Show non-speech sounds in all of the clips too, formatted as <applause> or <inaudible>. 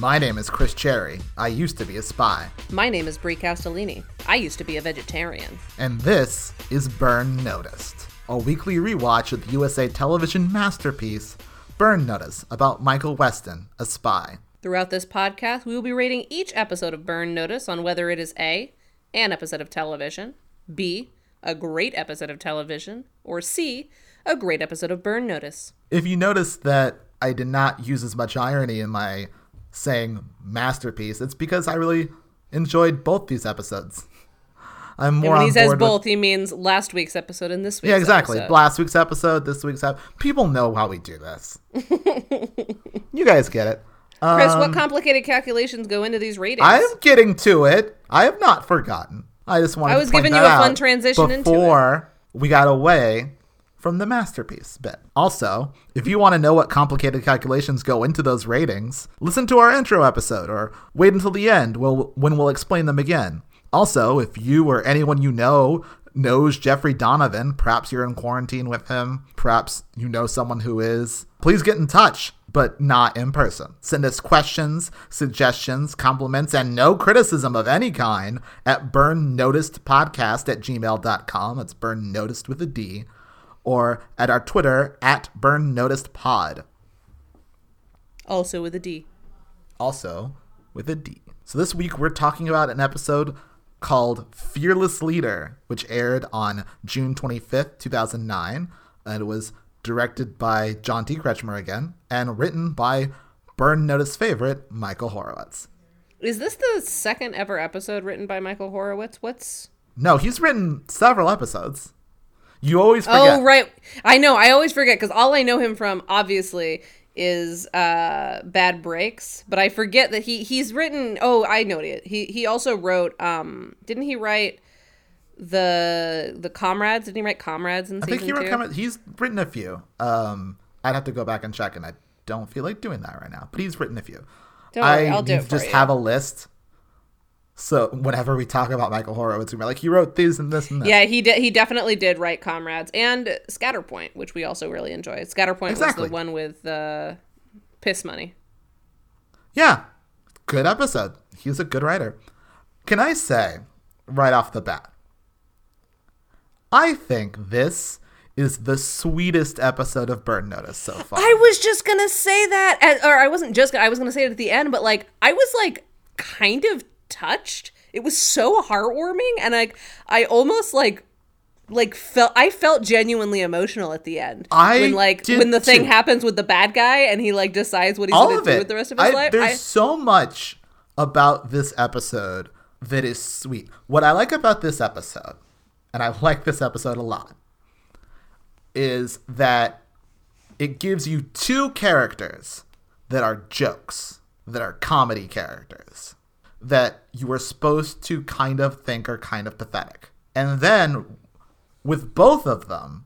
My name is Chris Cherry. I used to be a spy. My name is Brie Castellini. I used to be a vegetarian. And this is Burn Noticed, a weekly rewatch of the USA television masterpiece, Burn Notice, about Michael Weston, a spy. Throughout this podcast, we will be rating each episode of Burn Notice on whether it is A, an episode of television, B, a great episode of television, or C, a great episode of Burn Notice. If you notice that I did not use as much irony in my saying masterpiece, it's because I really enjoyed both these episodes. I'm more and when he says both, with, he means last week's episode and this week's yeah, exactly. episode. Last week's episode, this week's episode. People know how we do this. <laughs> you guys get it. Chris, what um, complicated calculations go into these ratings? I am getting to it. I have not forgotten. I just wanted I was giving you a fun transition into it. before we got away from the masterpiece bit. Also, if you want to know what complicated calculations go into those ratings, listen to our intro episode or wait until the end when we'll explain them again. Also, if you or anyone you know knows Jeffrey Donovan, perhaps you're in quarantine with him, perhaps you know someone who is, please get in touch, but not in person. Send us questions, suggestions, compliments, and no criticism of any kind at burnnoticedpodcast at gmail.com. It's burn noticed with a D. Or at our Twitter at burnnoticedpod. Also with a D. also with a D. So this week we're talking about an episode called Fearless Leader, which aired on June 25th, 2009, and it was directed by John T. Kretchmer again, and written by Burn Notice favorite Michael Horowitz. Is this the second ever episode written by Michael Horowitz? What's No, he's written several episodes. You always forget. Oh right, I know. I always forget because all I know him from, obviously, is uh, Bad Breaks. But I forget that he he's written. Oh, I know it. He he also wrote. Um, didn't he write the the Comrades? Didn't he write Comrades in I think he wrote comment- he's written a few. Um, I'd have to go back and check, and I don't feel like doing that right now. But he's written a few. Don't worry, I I'll do it just you. have a list. So whenever we talk about Michael Horowitz, we're like, he wrote these and this and that. Yeah, he did. He definitely did write Comrades and Scatterpoint, which we also really enjoyed. Scatterpoint Exactly. was the one with uh, piss money. Yeah, good episode. He's a good writer. Can I say right off the bat? I think this is the sweetest episode of Burn Notice so far. I was just gonna say that, as- or I wasn't just. gonna- I was gonna say it at the end, but like I was like kind of touched. It was so heartwarming, and like I almost like like felt I felt genuinely emotional at the end. I when like when the thing too. happens with the bad guy and he like decides what he's All gonna do it. with the rest of his I- life. There's I, so much about this episode that is sweet. What I like about this episode, and I <laughs> like this episode a lot, is that it gives you two characters that are jokes, that are comedy characters, that you are supposed to kind of think are kind of pathetic. And then with both of them,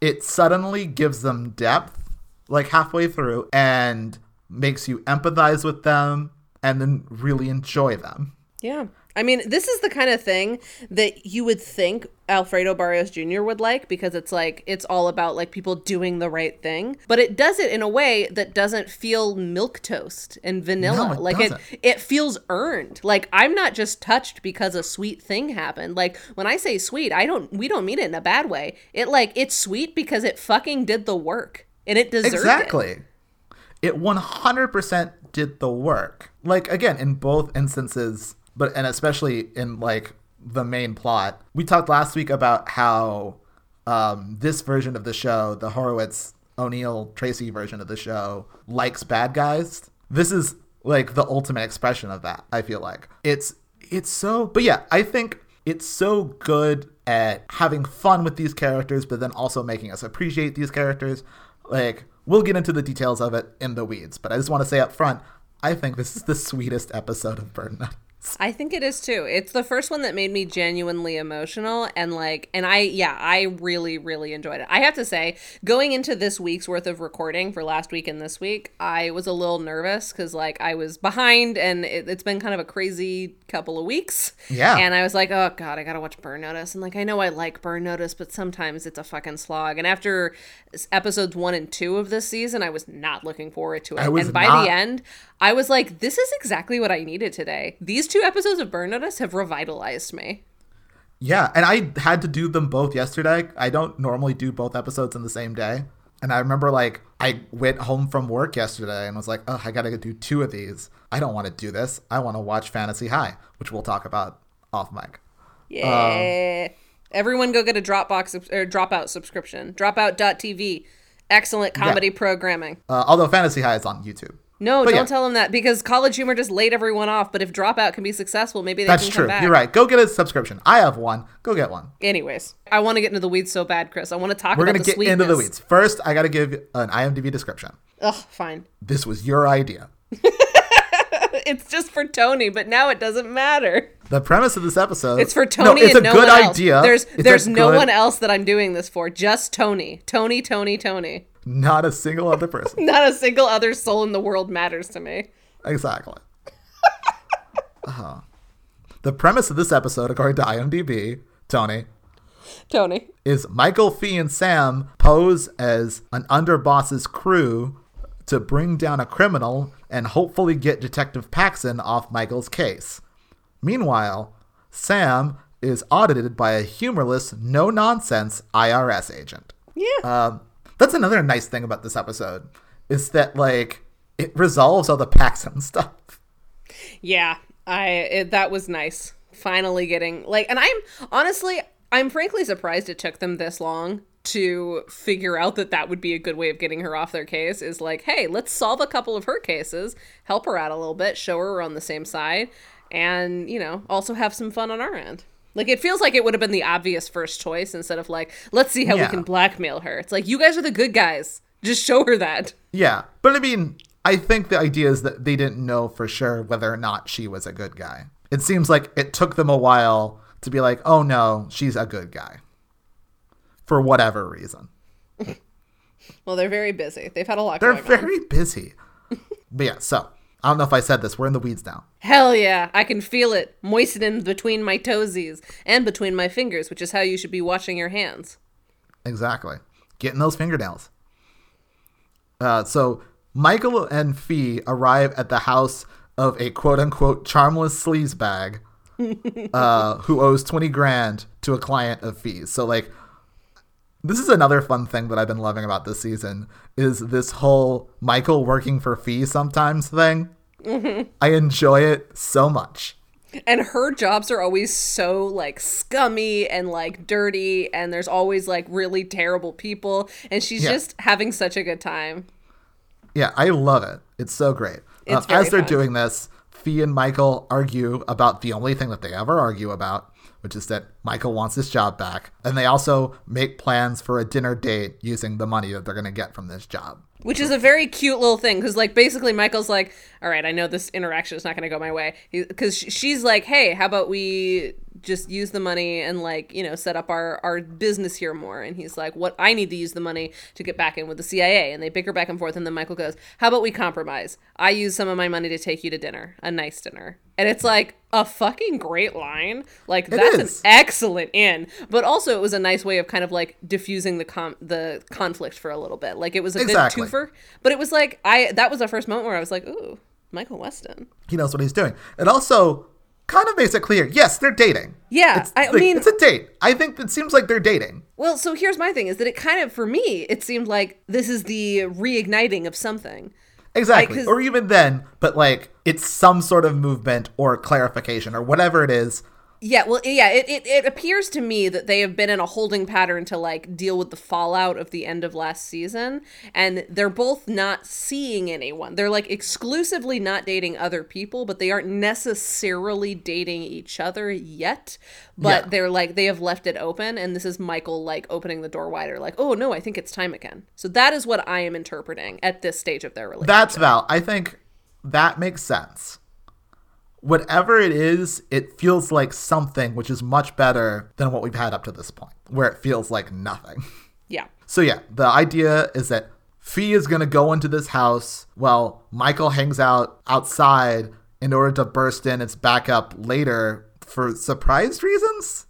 it suddenly gives them depth like halfway through and makes you empathize with them and then really enjoy them. Yeah. I mean, this is the kind of thing that you would think Alfredo Barrios Jr. would like because it's like it's all about like people doing the right thing, but it does it in a way that doesn't feel milk toast and vanilla. No, it like doesn't. it it feels earned. Like I'm not just touched because a sweet thing happened. Like when I say sweet, I don't we don't mean it in a bad way. It like it's sweet because it fucking did the work and it deserved it. Exactly. It 100% did the work. Like again, in both instances, but and especially in like the main plot. We talked last week about how um, this version of the show, the Horowitz O'Neill Tracy version of the show, likes bad guys. This is like the ultimate expression of that. I feel like it's it's so. But yeah, I think it's so good at having fun with these characters, but then also making us appreciate these characters. Like we'll get into the details of it in the weeds, but I just want to say up front, I think this is the <laughs> sweetest episode of Burn Notice. I think it is too. It's the first one that made me genuinely emotional and like and I yeah, I really really enjoyed it. I have to say, going into this week's worth of recording for last week and this week, I was a little nervous cuz like I was behind and it, it's been kind of a crazy couple of weeks. Yeah. And I was like, "Oh god, I got to watch Burn Notice." And like I know I like Burn Notice, but sometimes it's a fucking slog. And after episodes 1 and 2 of this season, I was not looking forward to it. I was and by not. the end, I was like, this is exactly what I needed today. These two episodes of Burn Notice have revitalized me. Yeah, and I had to do them both yesterday. I don't normally do both episodes in the same day. And I remember like I went home from work yesterday and was like, "Oh, I got to do two of these. I don't want to do this. I want to watch Fantasy High, which we'll talk about off mic." Yeah. Um, Everyone go get a Dropbox or Dropout subscription. Dropout.tv. Excellent comedy yeah. programming. Uh, although Fantasy High is on YouTube. No, but don't yeah. tell them that because College Humor just laid everyone off. But if Dropout can be successful, maybe they That's can true. come back. You're right. Go get a subscription. I have one. Go get one. Anyways, I want to get into the weeds so bad, Chris. I want to talk. We're gonna get sweetness. into the weeds. First, I got to give an IMDb description. Ugh, fine. This was your idea. <laughs> it's just for Tony, but now it doesn't matter. The premise of this episode. It's for Tony. No, it's and a no good idea. Else. There's it's there's no good... one else that I'm doing this for. Just Tony. Tony. Tony. Tony. Not a single other person. <laughs> Not a single other soul in the world matters to me. Exactly. uh-huh. The premise of this episode, according to IMDb, Tony. Tony. Is Michael, Fee, and Sam pose as an underboss's crew to bring down a criminal and hopefully get Detective Paxson off Michael's case. Meanwhile, Sam is audited by a humorless, no nonsense IRS agent. Yeah. Um, that's another nice thing about this episode is that like it resolves all the Paxson stuff. Yeah, I it, that was nice. Finally getting like, and I'm honestly, I'm frankly surprised it took them this long to figure out that that would be a good way of getting her off their case. Is like, hey, let's solve a couple of her cases, help her out a little bit, show her we're on the same side, and you know, also have some fun on our end. Like it feels like it would have been the obvious first choice instead of like, let's see how yeah. we can blackmail her. It's like you guys are the good guys. Just show her that. Yeah. But I mean, I think the idea is that they didn't know for sure whether or not she was a good guy. It seems like it took them a while to be like, oh no, she's a good guy. For whatever reason. <laughs> well, they're very busy. They've had a lot They're very on. busy. <laughs> but yeah, so I don't know if I said this. We're in the weeds now. Hell yeah. I can feel it moistening between my toesies and between my fingers, which is how you should be washing your hands. Exactly. Getting those fingernails. Uh, so Michael and Fee arrive at the house of a quote unquote charmless sleazebag <laughs> uh, who owes 20 grand to a client of Fee's. So, like, this is another fun thing that I've been loving about this season is this whole Michael working for Fee sometimes thing. Mm-hmm. I enjoy it so much. And her jobs are always so like scummy and like dirty, and there's always like really terrible people, and she's yeah. just having such a good time. Yeah, I love it. It's so great. It's um, as they're fun. doing this, Fee and Michael argue about the only thing that they ever argue about, which is that Michael wants his job back. And they also make plans for a dinner date using the money that they're going to get from this job. Which is a very cute little thing because, like, basically, Michael's like, All right, I know this interaction is not going to go my way. Because she's like, Hey, how about we just use the money and like you know set up our our business here more. And he's like what? I need to use the money to get back in with the cia and they bicker back and forth. And then michael goes how about we compromise? I use some of my money to take you to dinner a nice dinner. And it's like a fucking great line. Like that's an excellent in but also it was a nice way of kind of like diffusing the com- the conflict for a little bit. Like it was a exactly. good twofer. But it was like i that was the first moment where i was like ooh michael weston. He knows what he's doing. And also kind of makes it clear. Yes, they're dating. Yeah, it's, I like, mean, it's a date. I think it seems like they're dating. Well, so here's my thing: is that it kind of, for me, it seemed like this is the reigniting of something. Exactly, like, or even then, but like it's some sort of movement or clarification or whatever it is yeah, well, yeah, it, it, it appears to me that they have been in a holding pattern to like deal with the fallout of the end of last season, and they're both not seeing anyone. They're like exclusively not dating other people, but they aren't necessarily dating each other yet. But yeah. they're like they have left it open, and this is Michael like opening the door wider, like, oh no, I think it's time again. So that is what I am interpreting at this stage of their relationship. That's Val. I think that makes sense whatever it is, it feels like something which is much better than what we've had up to this point, where it feels like nothing. <laughs> Yeah. So, yeah, the idea is that Fee is going to go into this house while Michael hangs out outside in order to burst in its backup later for surprise reasons.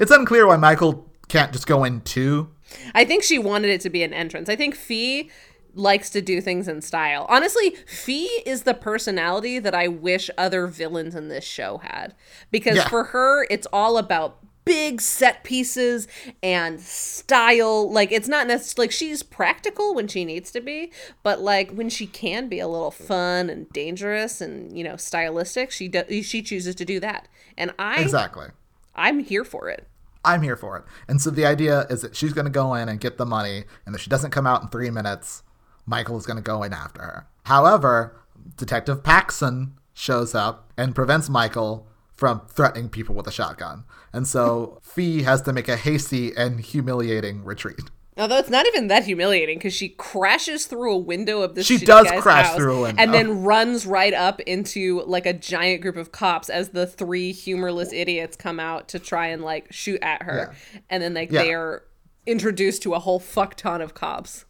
It's unclear why Michael can't just go in too. I think she wanted it to be an entrance. I think Fee likes to do things in style. Honestly, Fee is the personality that I wish other villains in this show had. Because Yeah. for her, it's all about big set pieces and style. Like it's not necessarily like she's practical when she needs to be, but like when she can be a little fun and dangerous and, you know, stylistic, she do- she chooses to do that. And I Exactly. I'm here for it. I'm here for it. And so the idea is that she's going to go in and get the money, and if she doesn't come out in three minutes, Michael is going to go in after her. However, Detective Paxson shows up and prevents Michael from threatening people with a shotgun. And so <laughs> Fee has to make a hasty and humiliating retreat. Although it's not even that humiliating because she crashes through a window of this. She does crash house through a window. and then runs right up into like a giant group of cops as the three humorless idiots come out to try and like shoot at her, and then like Yeah. they are introduced to a whole fuck ton of cops.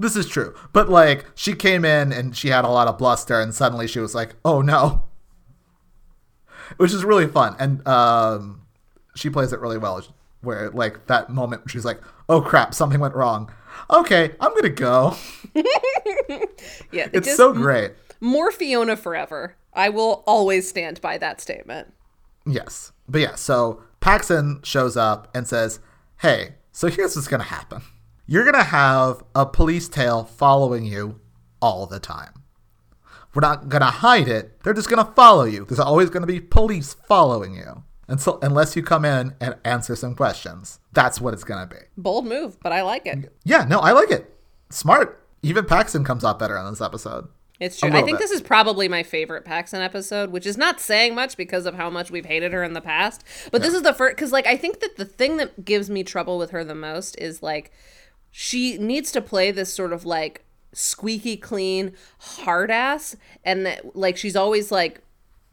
This is true. But like she came in and she had a lot of bluster and suddenly she was like, "Oh no." Which is really fun and um she plays it really well where like that moment she's like, "Oh crap, something went wrong." Okay, I'm going to go. <laughs> Yeah, It's just- so great. more Fiona forever. I will always stand by that statement. Yes. But yeah, so Paxson shows up and says, Hey, so here's what's going to happen. You're going to have a police tail following you all the time. We're not going to hide it. They're just going to follow you. There's always going to be police following you. Until, unless you come in and answer some questions. That's what it's going to be. Bold move, but I like it. Yeah, no, I like it. Smart. Even Paxson comes out better on this episode. It's true. I think bit. this is probably my favorite Paxson episode, which is not saying much because of how much we've hated her in the past. But this is the first because, like, I think that the thing that gives me trouble with her the most is like she needs to play this sort of like squeaky clean hard ass, and that like she's always like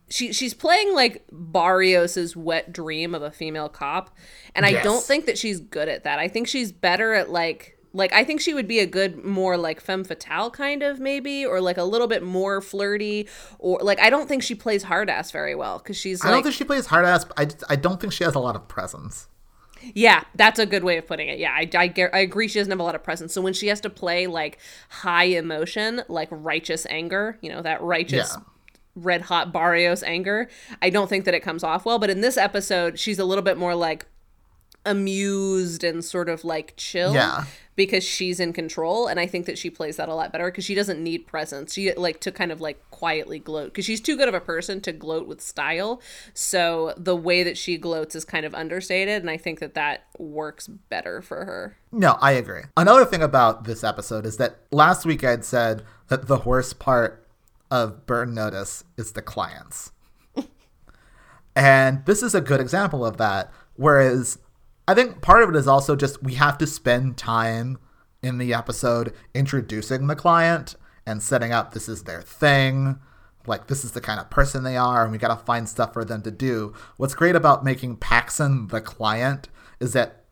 she she's playing like Barrios's wet dream of a female cop, and I Yes. don't think that she's good at that. I think she's better at like like I think she would be a good more like femme fatale kind of maybe or like a little bit more flirty or like I don't think she plays hard ass very well because she's I don't think she plays hard ass. but I, I don't think she has a lot of presence. Yeah that's a good way of putting it yeah I, I, I agree she doesn't have a lot of presence so when she has to play like high emotion like righteous anger you know that righteous Yeah. red hot Barrios anger. I don't think that it comes off well, but in this episode, she's a little bit more like amused and sort of like chill Yeah. because she's in control and I think that she plays that a lot better because she doesn't need presence. She like to kind of like quietly gloat because she's too good of a person to gloat with style. So the way that she gloats is kind of understated and I think that that works better for her. No, I agree. Another thing about this episode is that last week I'd said that the worst part of Burn Notice is the clients. <laughs> and this is a good example of that. Whereas I think part of it is also just we have to spend time in the episode introducing the client and setting up this is their thing. Like this is the kind of person they are, and we gotta find stuff for them to do. What's great about making Paxson the client is that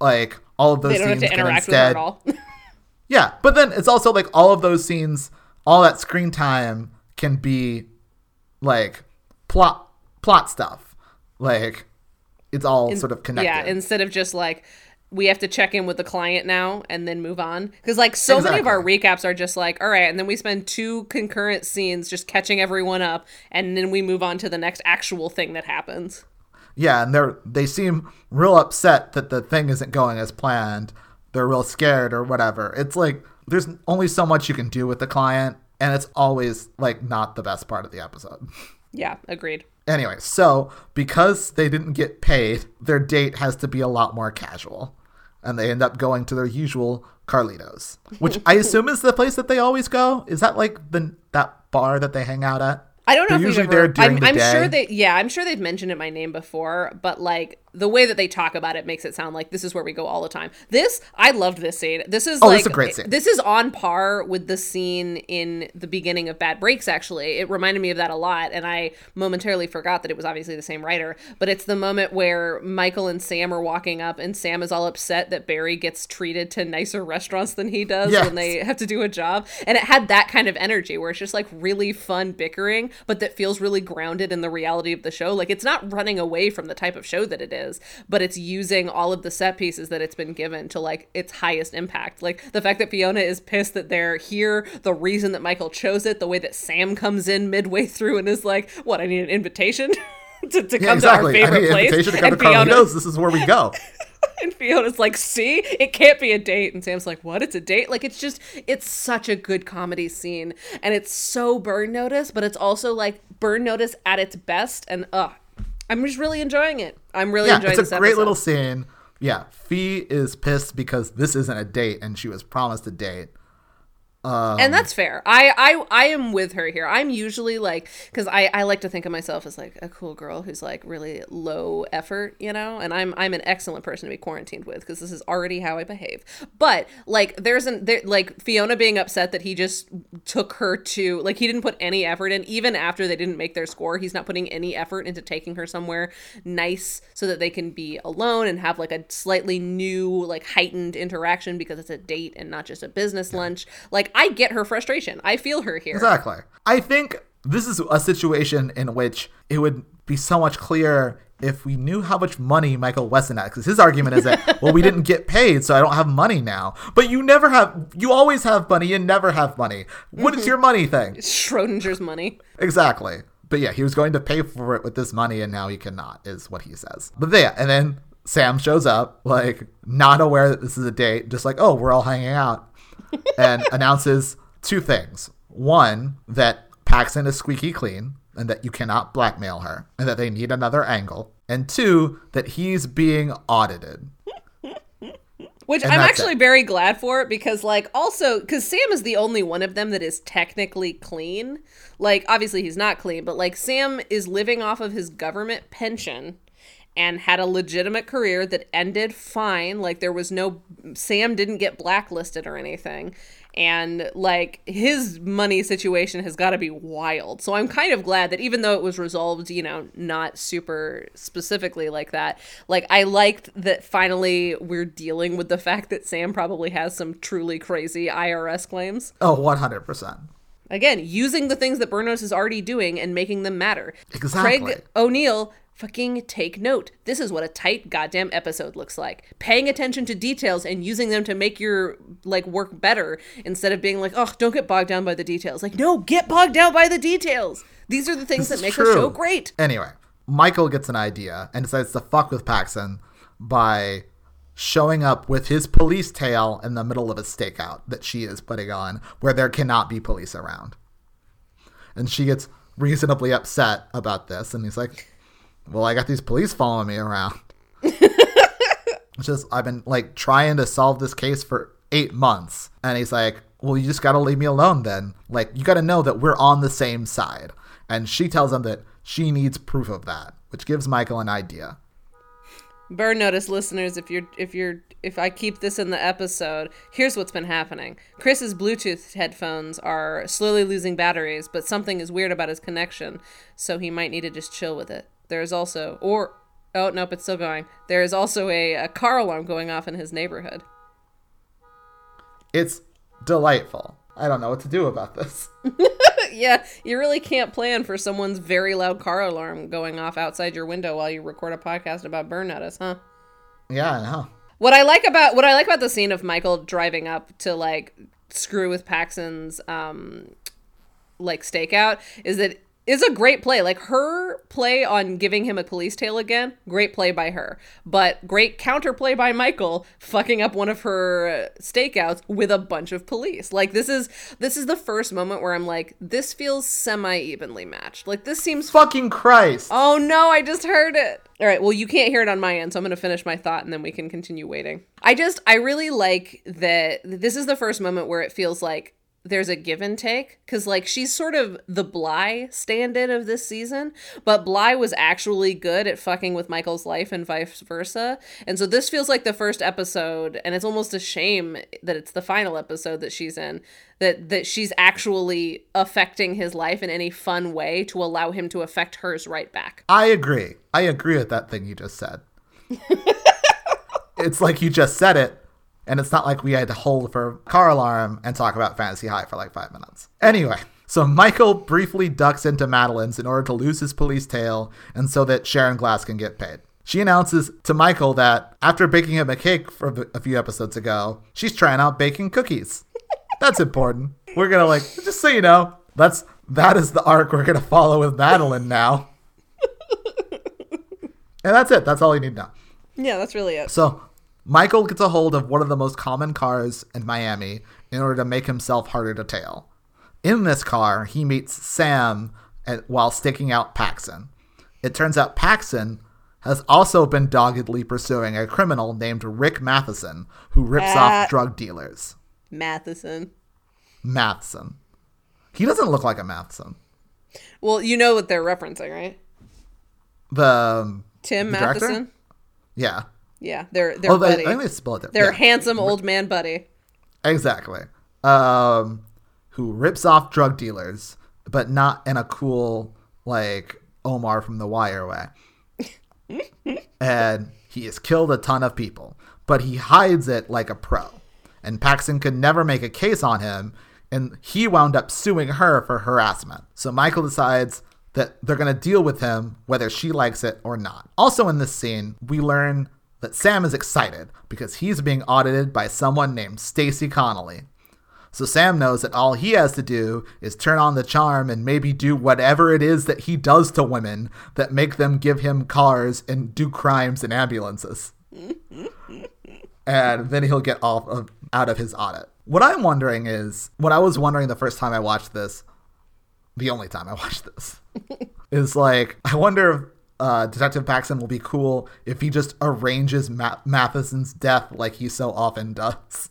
like all of those They don't have scenes to can interact with her at all. <laughs> yeah, but then it's also like all of those scenes, all that screen time can be like plot plot stuff. Like it's all sort of connected. Yeah, instead of just like we have to check in with the client now and then move on because like so many of our recaps are just like all right and then we spend two concurrent scenes just catching everyone up and then we move on to the next actual thing that happens yeah, and they're they seem real upset that the thing isn't going as planned. They're real scared or whatever. It's like there's only so much you can do with the client, and it's always like not the best part of the episode. <laughs> yeah agreed Anyway, so because they didn't get paid, their date has to be a lot more casual. And they end up going to their usual Carlitos, which I <laughs> assume is the place that they always go. Is that like the that bar that they hang out at? I don't know They're if usually ever. there during I'm, the I'm day. sure they. Yeah, I'm sure they've mentioned it my name before, but like the way that they talk about it makes it sound like this is where we go all the time. This I loved this scene. This is Oh, like this is a great scene. This is on par with the scene in the beginning of Bad Breaks. Actually, it reminded me of that a lot, and I momentarily forgot that it was obviously the same writer. But it's the moment where Michael and Sam are walking up, and Sam is all upset that Barry gets treated to nicer restaurants than he does Yes. when they have to do a job, and it had that kind of energy where it's just like really fun bickering, but that feels really grounded in the reality of the show. Like it's not running away from the type of show that it is, but it's using all of the set pieces that it's been given to like its highest impact. Like the fact that Fiona is pissed that they're here, the reason that Michael chose it, the way that Sam comes in midway through and is like, "What? I need an invitation." <laughs> to, to Yeah, come exactly. to our I favorite an place. invitation to come and to. Fiona, This is where we go. <laughs> and Fiona's like, see, it can't be a date. And Sam's like, what? It's a date? Like, it's just, it's such a good comedy scene. And it's so burn notice, but it's also like burn notice at its best. And, uh, I'm just really enjoying it. I'm really yeah, enjoying it's a great episode. little scene. Yeah, Fee is pissed because this isn't a date and she was promised a date. Um, and that's fair. I, I I am with her here. I'm usually like because I, I like to think of myself as like a cool girl who's like really low effort, you know. And I'm I'm an excellent person to be quarantined with because this is already how I behave. But like there's an there like Fiona being upset that he just took her to like he didn't put any effort in even after they didn't make their score. He's not putting any effort into taking her somewhere nice so that they can be alone and have like a slightly new like heightened interaction because it's a date and not just a business lunch. Like I get her frustration. I feel her here. Exactly. I think this is a situation in which it would be so much clearer if we knew how much money Michael Weston had. Because his argument is that, well, we didn't get paid, so I don't have money now. But you never have, you always have money, you never have money. What is <laughs> your money thing? It's Schrodinger's money. Exactly. But yeah, he was going to pay for it with this money, and now he cannot, is what he says. But yeah, and then Sam shows up, like, not aware that this is a date, just like, oh, we're all hanging out, and announces two things. One, that Paxson is squeaky clean, and that you cannot blackmail her, and that they need another angle. And two, that he's being audited. Which And I'm actually it. very glad for because, like, also because Sam is the only one of them that is technically clean. Like, obviously he's not clean, but like Sam is living off of his government pension and had a legitimate career that ended fine. Like, there was no Sam didn't get blacklisted or anything. And like his money situation has got to be wild. So I'm kind of glad that even though it was resolved, you know, not super specifically like that, like I liked that finally we're dealing with the fact that Sam probably has some truly crazy IRS claims. Oh, 100%. Again, using the things that Bernos is already doing and making them matter. Exactly. Craig O'Neill, fucking take note. This is what a tight goddamn episode looks like. Paying attention to details and using them to make your like work better instead of being like, oh, don't get bogged down by the details. Like, no, get bogged down by the details. These are the things This that make the show great. Anyway, Michael gets an idea and decides to fuck with Paxson by showing up with his police tail in the middle of a stakeout that she is putting on where there cannot be police around. And she gets reasonably upset about this and he's like, Well, I got these police following me around. It's <laughs> just I've been like trying to solve this case for eight months. And he's like, Well, you just gotta leave me alone then. Like, you gotta know that we're on the same side. And she tells him that she needs proof of that, which gives Michael an idea. Burn notice listeners, if you're if you're if I keep this in the episode, here's what's been happening. Chris's Bluetooth headphones are slowly losing batteries, but something is weird about his connection, so he might need to just chill with it. There is also or oh nope, it's still going. There is also a, a car alarm going off in his neighborhood. It's delightful. I don't know what to do about this. <laughs> yeah, you really can't plan for someone's very loud car alarm going off outside your window while you record a podcast about burn notice, huh? Yeah, I know. What I like about what I like about the scene of Michael driving up to like screw with Paxson's um like stakeout is that is a great play. Like her play on giving him a police tail again, great play by her. But great counterplay by Michael fucking up one of her stakeouts with a bunch of police. Like this is this is the first moment where I'm like this feels semi evenly matched. Like this seems Fucking Christ. Oh no, I just heard it. All right, well, you can't hear it on my end, so I'm going to finish my thought and then we can continue waiting. I just, I really like that this is the first moment where it feels like there's a give and take because, like, she's sort of the Bly stand in of this season, but Bly was actually good at fucking with Michael's life and vice versa. And so this feels like the first episode, and it's almost a shame that it's the final episode that she's in that that she's actually affecting his life in any fun way to allow him to affect hers right back. I agree. I agree with that thing you just said. <laughs> it's like you just said it, and it's not like we had to hold for car alarm and talk about Fantasy High for like five minutes. Anyway, so Michael briefly ducks into Madeline's in order to lose his police tail and so that Sharon Gless can get paid. She announces to Michael that after baking him a cake for a few episodes ago, she's trying out baking cookies. <laughs> That's important. We're gonna like just so you know, that's that is the arc we're gonna follow with Madeline now. <laughs> and that's it. That's all you need to know. Yeah, that's really it. So Michael gets a hold of one of the most common cars in Miami in order to make himself harder to tail. In this car, he meets Sam at, while staking out Paxson. It turns out Paxson has also been doggedly pursuing a criminal named Rick Matheson, who rips Uh. off drug dealers. Matheson. Matheson. He doesn't look like a Matheson. Well, you know what they're referencing, right? The um, Tim The director? Matheson. Yeah. Yeah, they're they're Oh, I buddy. they spelled it. they're yeah. handsome old man buddy. Exactly. Um, who rips off drug dealers, but not in a cool like Omar from The Wire way. <laughs> and he has killed a ton of people, but he hides it like a pro. And Paxson could never make a case on him, and he wound up suing her for harassment. So Michael decides that they're going to deal with him whether she likes it or not. Also in this scene, we learn that Sam is excited because he's being audited by someone named Stacy Connolly. So Sam knows that all he has to do is turn on the charm and maybe do whatever it is that he does to women that make them give him cars and do crimes in ambulances. <laughs> and then he'll get off of, out of his audit. What I'm wondering is, what I was wondering the first time I watched this, the only time I watched this, <laughs> is like, I wonder if uh, Detective Paxson will be cool if he just arranges Ma- Matheson's death like he so often does.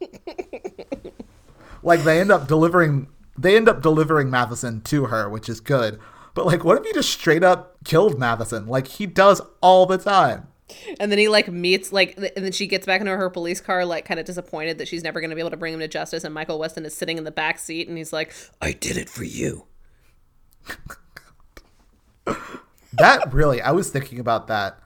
<laughs> like they end up delivering, they end up delivering Matheson to her, which is good. But like, what if he just straight up killed Matheson, like he does all the time? And then he like meets like, and then she gets back into her police car, like kind of disappointed that she's never going to be able to bring him to justice. And Michael Weston is sitting in the back seat, and he's like, "I did it for you." <laughs> that really i was thinking about that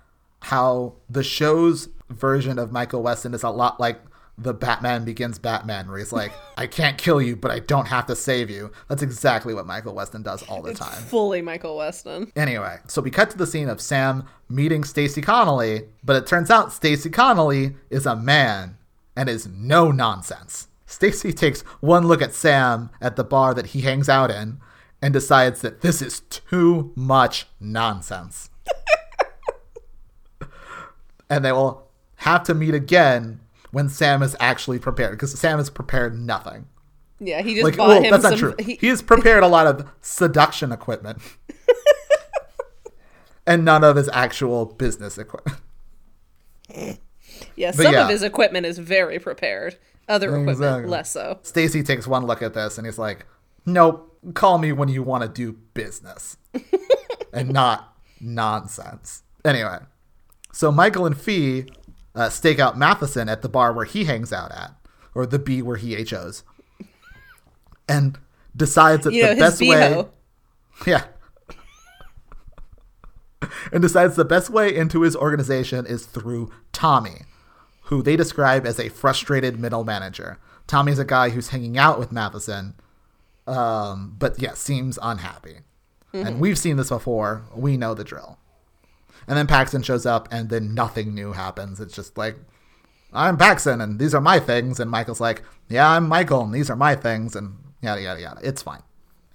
how the show's version of michael weston is a lot like the batman begins batman where he's like <laughs> i can't kill you but i don't have to save you. That's exactly what michael weston does all the time. Fully Michael Weston. anyway so we cut to the scene of sam meeting stacy connolly but it turns out stacy connolly is a man and is no nonsense. Stacy takes one look at sam at the bar that he hangs out in and decides that this is too much nonsense <laughs> and they will have to meet again when Sam is actually prepared because Sam has prepared nothing. Yeah, he just Like, bought well, him that's some. not true. He, He has prepared a lot of seduction equipment <laughs> and none of his actual business equipment. yeah, some yeah. of his equipment is very prepared. Other equipment Exactly. less so. Stacy takes one look at this and he's like, "Nope, call me when you want to do business. <laughs> And not nonsense." Anyway, so Michael and Fee uh, stake out Matheson at the bar where he hangs out at, or the B where he HOs, and decides that You know the best way, yeah, and decides the best way into his organization is through Tommy, who they describe as a frustrated middle manager. Tommy's a guy who's hanging out with Matheson, um, but yeah, seems unhappy. And we've seen this before. We know the drill. And then Paxson shows up, and then nothing new happens. It's just like, I'm Paxson, and these are my things. And Michael's like, Yeah, I'm Michael, and these are my things, and yada yada yada. It's fine.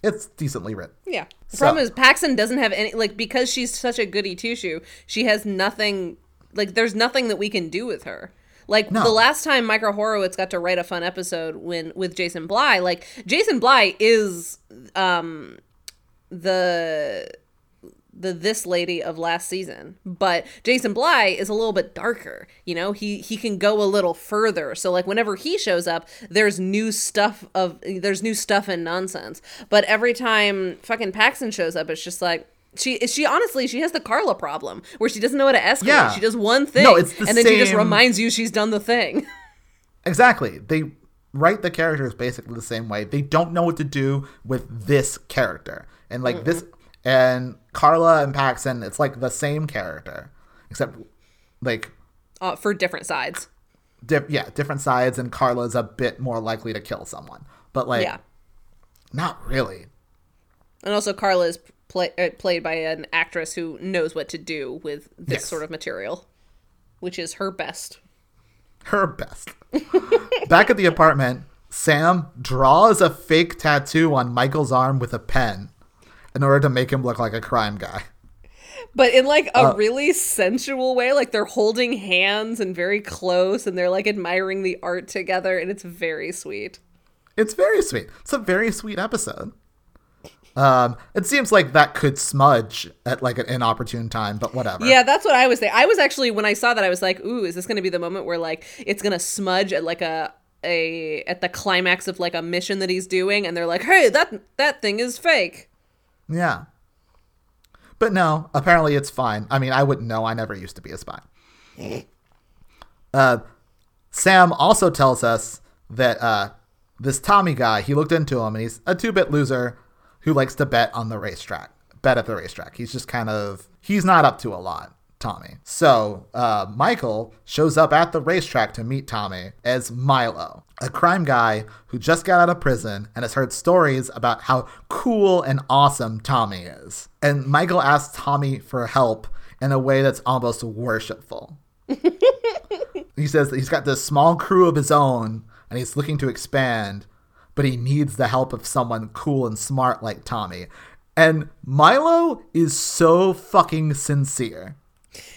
It's decently written. Yeah. The So- problem is Paxson doesn't have any like because she's such a goody two shoe. She has nothing. Like there's nothing that we can do with her. Like No. the last time Michael Horowitz got to write a fun episode when with Jason Bly, like Jason Bly is um the the this lady of last season. But jason bly is a little bit darker you know? He he can go a little further. So like whenever he shows up there's new stuff of there's new stuff and nonsense. But every time fucking paxson shows up it's just like she she honestly she has the carla problem where she doesn't know how to escalate Yeah. she does one thing No, it's the and then she just reminds you she's done the thing <laughs> Exactly. They write the characters basically the same way. They don't know what to do with this character. And like this and Carla and Paxson, it's like the same character. Except like uh, for different sides di- yeah, different sides and Carla's a bit more likely to kill someone. But like yeah not really. And also, Carla is play, uh, played by an actress who knows what to do with this Yes. sort of material, which is her best. Her best. <laughs> Back at the apartment, Sam draws a fake tattoo on Michael's arm with a pen in order to make him look like a crime guy. But in like a Uh, really sensual way, like they're holding hands and very close, and they're like admiring the art together, and it's very sweet. It's very sweet. It's a very sweet episode. Um, it seems like that could smudge at like an inopportune time, but whatever. Yeah, that's what I was saying. I was actually when I saw that, I was like, "Ooh, is this going to be the moment where like it's going to smudge at like a a at the climax of like a mission that he's doing?" And they're like, "Hey, that that thing is fake." Yeah. But no, apparently it's fine. I mean, I wouldn't know. I never used to be a spy. <laughs> Uh, Sam also tells us that uh, this Tommy guy, he looked into him and he's a two bit loser who likes to bet on the racetrack, bet at the racetrack. He's just kind of, he's not up to a lot, Tommy. So uh, Michael shows up at the racetrack to meet Tommy as Milo, a crime guy who just got out of prison and has heard stories about how cool and awesome Tommy is. And Michael asks Tommy for help in a way that's almost worshipful. <laughs> He says that he's got this small crew of his own and he's looking to expand, but he needs the help of someone cool and smart like Tommy. And Milo is so fucking sincere.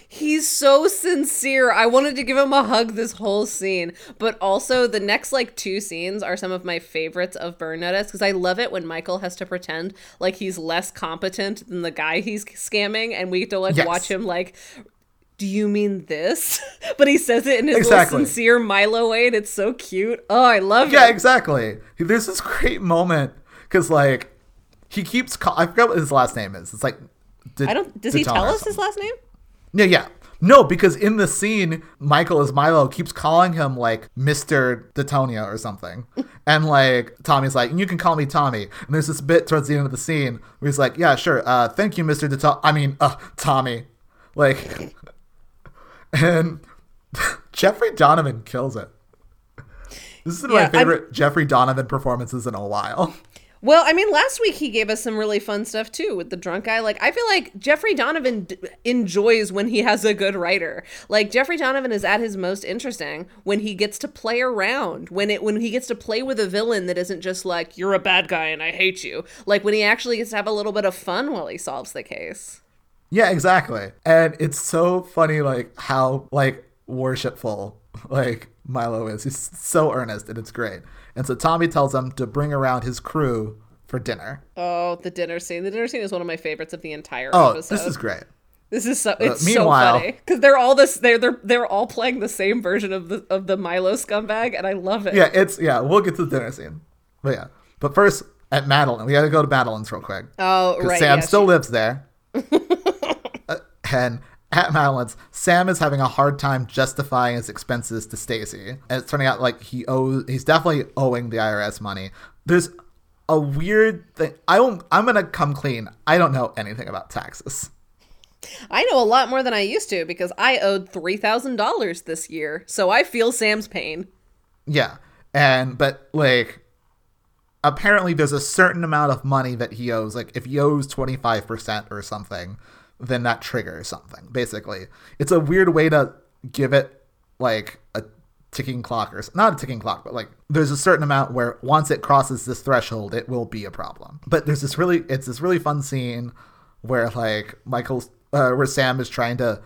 He's so sincere. I wanted to give him a hug this whole scene. But also, the next like two scenes are some of my favorites of Burn Notice because I love it when Michael has to pretend like he's less competent than the guy he's scamming, and we get to like Yes. watch him like. Do you mean this? <laughs> but he says it in his Exactly. little sincere Milo way, and it's so cute. Oh, I love Yeah, it. Yeah, exactly. There's this great moment because, like, he keeps. Call- I forgot what his last name is. It's like. D- I don't. Does he tell us his last name? Yeah, yeah. No, because in the scene, Michael as Milo keeps calling him like Mr. Detonia or something. <laughs> and like Tommy's like, you can call me Tommy. And there's this bit towards the end of the scene where he's like, Yeah, sure, uh, thank you, Mr. Deto I mean, uh, Tommy. Like and <laughs> Jeffrey Donovan kills it. This is one of Yeah, my I'm- favorite Jeffrey Donovan performances in a while. Well, I mean, last week he gave us some really fun stuff too with the drunk guy. Like, I feel like Jeffrey Donovan d- enjoys when he has a good writer. Like, Jeffrey Donovan is at his most interesting when he gets to play around, when it when he gets to play with a villain that isn't just like you're a bad guy and I hate you. Like when he actually gets to have a little bit of fun while he solves the case. Yeah, exactly. And it's so funny, like how like worshipful <laughs> like Milo is. He's so earnest, and it's great. And so Tommy tells him to bring around his crew for dinner. Oh, the dinner scene! The dinner scene is one of my favorites of the entire Oh, episode. this is great. This is so uh, it's so meanwhile- funny because they're all this they're they're they're all playing the same version of the of the Milo scumbag, and I love it. Yeah, it's yeah. We'll get to the dinner scene, but yeah. But first, at Madeline, we got to go to Madeline's real quick. Oh, because right. Sam yeah, still she- lives there. <laughs> And at Madeline's, Sam is having a hard time justifying his expenses to Stacy. And it's turning out like he owes he's definitely owing the IRS money. There's a weird thing. I don't I'm gonna come clean. I don't know anything about taxes. I know a lot more than I used to because I owed three thousand dollars this year, so I feel Sam's pain. Yeah. And but like apparently there's a certain amount of money that he owes. Like if he owes 25% or something, then that triggers something. Basically. It's a weird way to give it like a ticking clock or not a ticking clock, but like there's a certain amount where once it crosses this threshold, it will be a problem. But there's this really it's this really fun scene where like Michael's uh, where Sam is trying to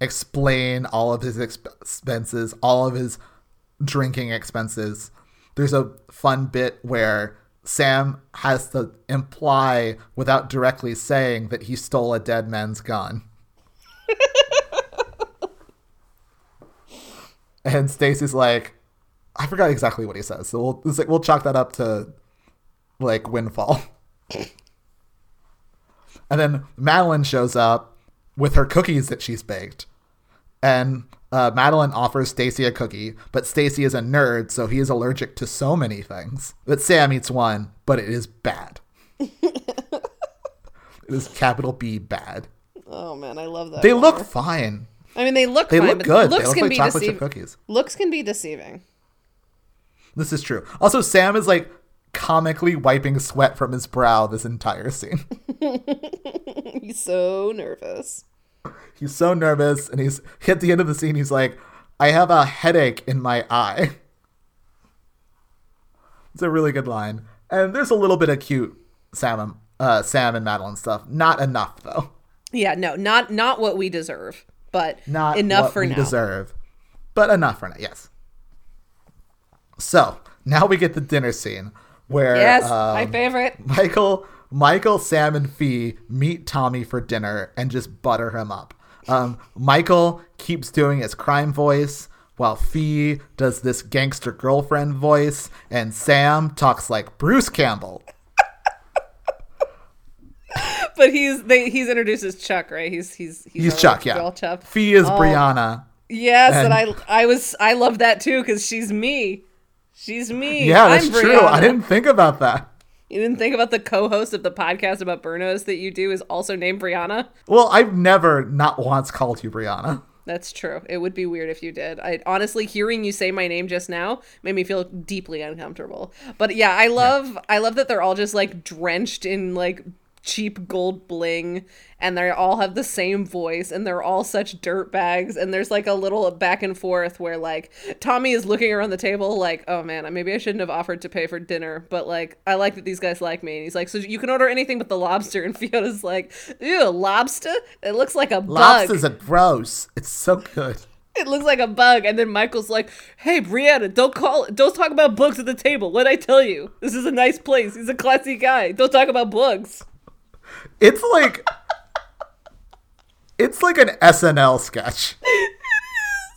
explain all of his exp- expenses, all of his drinking expenses. There's a fun bit where Sam has to imply without directly saying that he stole a dead man's gun. <laughs> and Stacy's like, I forgot exactly what he says, so we'll like we'll chalk that up to like windfall. <laughs> and then Madeline shows up with her cookies that she's baked and uh, Madeline offers Stacy a cookie, but Stacy is a nerd, so he is allergic to so many things. But Sam eats one, but it is bad. <laughs> it is capital B bad. Oh man, I love that. They look fine. I mean, they look. They fine, look but good. They Looks look can like be chocolate chip deceiving. cookies. Looks can be deceiving. This is true. Also, Sam is like comically wiping sweat from his brow this entire scene. <laughs> He's so nervous. <laughs> He's so nervous, and he's at the end of the scene. He's like, "I have a headache in my eye." <laughs> It's a really good line, and there's a little bit of cute Sam, and- uh, Sam and Madeline stuff. Not enough though. Yeah, no, not not what we deserve, but Not enough what for we now. deserve, but enough for now. Yes. So now we get the dinner scene where Yes, um, my favorite. Michael, Michael, Sam, and Fee meet Tommy for dinner and just butter him up. Um, Michael keeps doing his crime voice while Fee does this gangster girlfriend voice, and Sam talks like Bruce Campbell. <laughs> But he's they he's introduced as Chuck, right? He's he's he's, He's Chuck, yeah. Chuck. Fee is Oh. Brianna. Yes, and, And- I I was I love that too because she's me. She's me. Yeah, that's I'm true. I didn't think about that. You didn't think about the co-host of the podcast about Burnos that you do is also named Brianna. Well, I've never not once called you Brianna. That's true. It would be weird if you did. I honestly hearing you say my name just now made me feel deeply uncomfortable. But yeah, I love I love that they're all just like drenched in like cheap gold bling and they all have the same voice and they're all such dirt bags and there's like a little back and forth where like Tommy is looking around the table like, "Oh man, maybe I shouldn't have offered to pay for dinner, but like I like that these guys like me." And he's like, "So you can order anything but the lobster." <laughs> And Fiona's like, "Ew, lobster? It looks like a bug." Lobsters are gross. It's so good. It looks like a bug, and then Michael's like, "Hey, Brianna, don't call, don't talk about bugs at the table. What I tell you? This is a nice place. He's a classy guy. Don't talk about bugs." It's like it's like an SNL sketch. <laughs>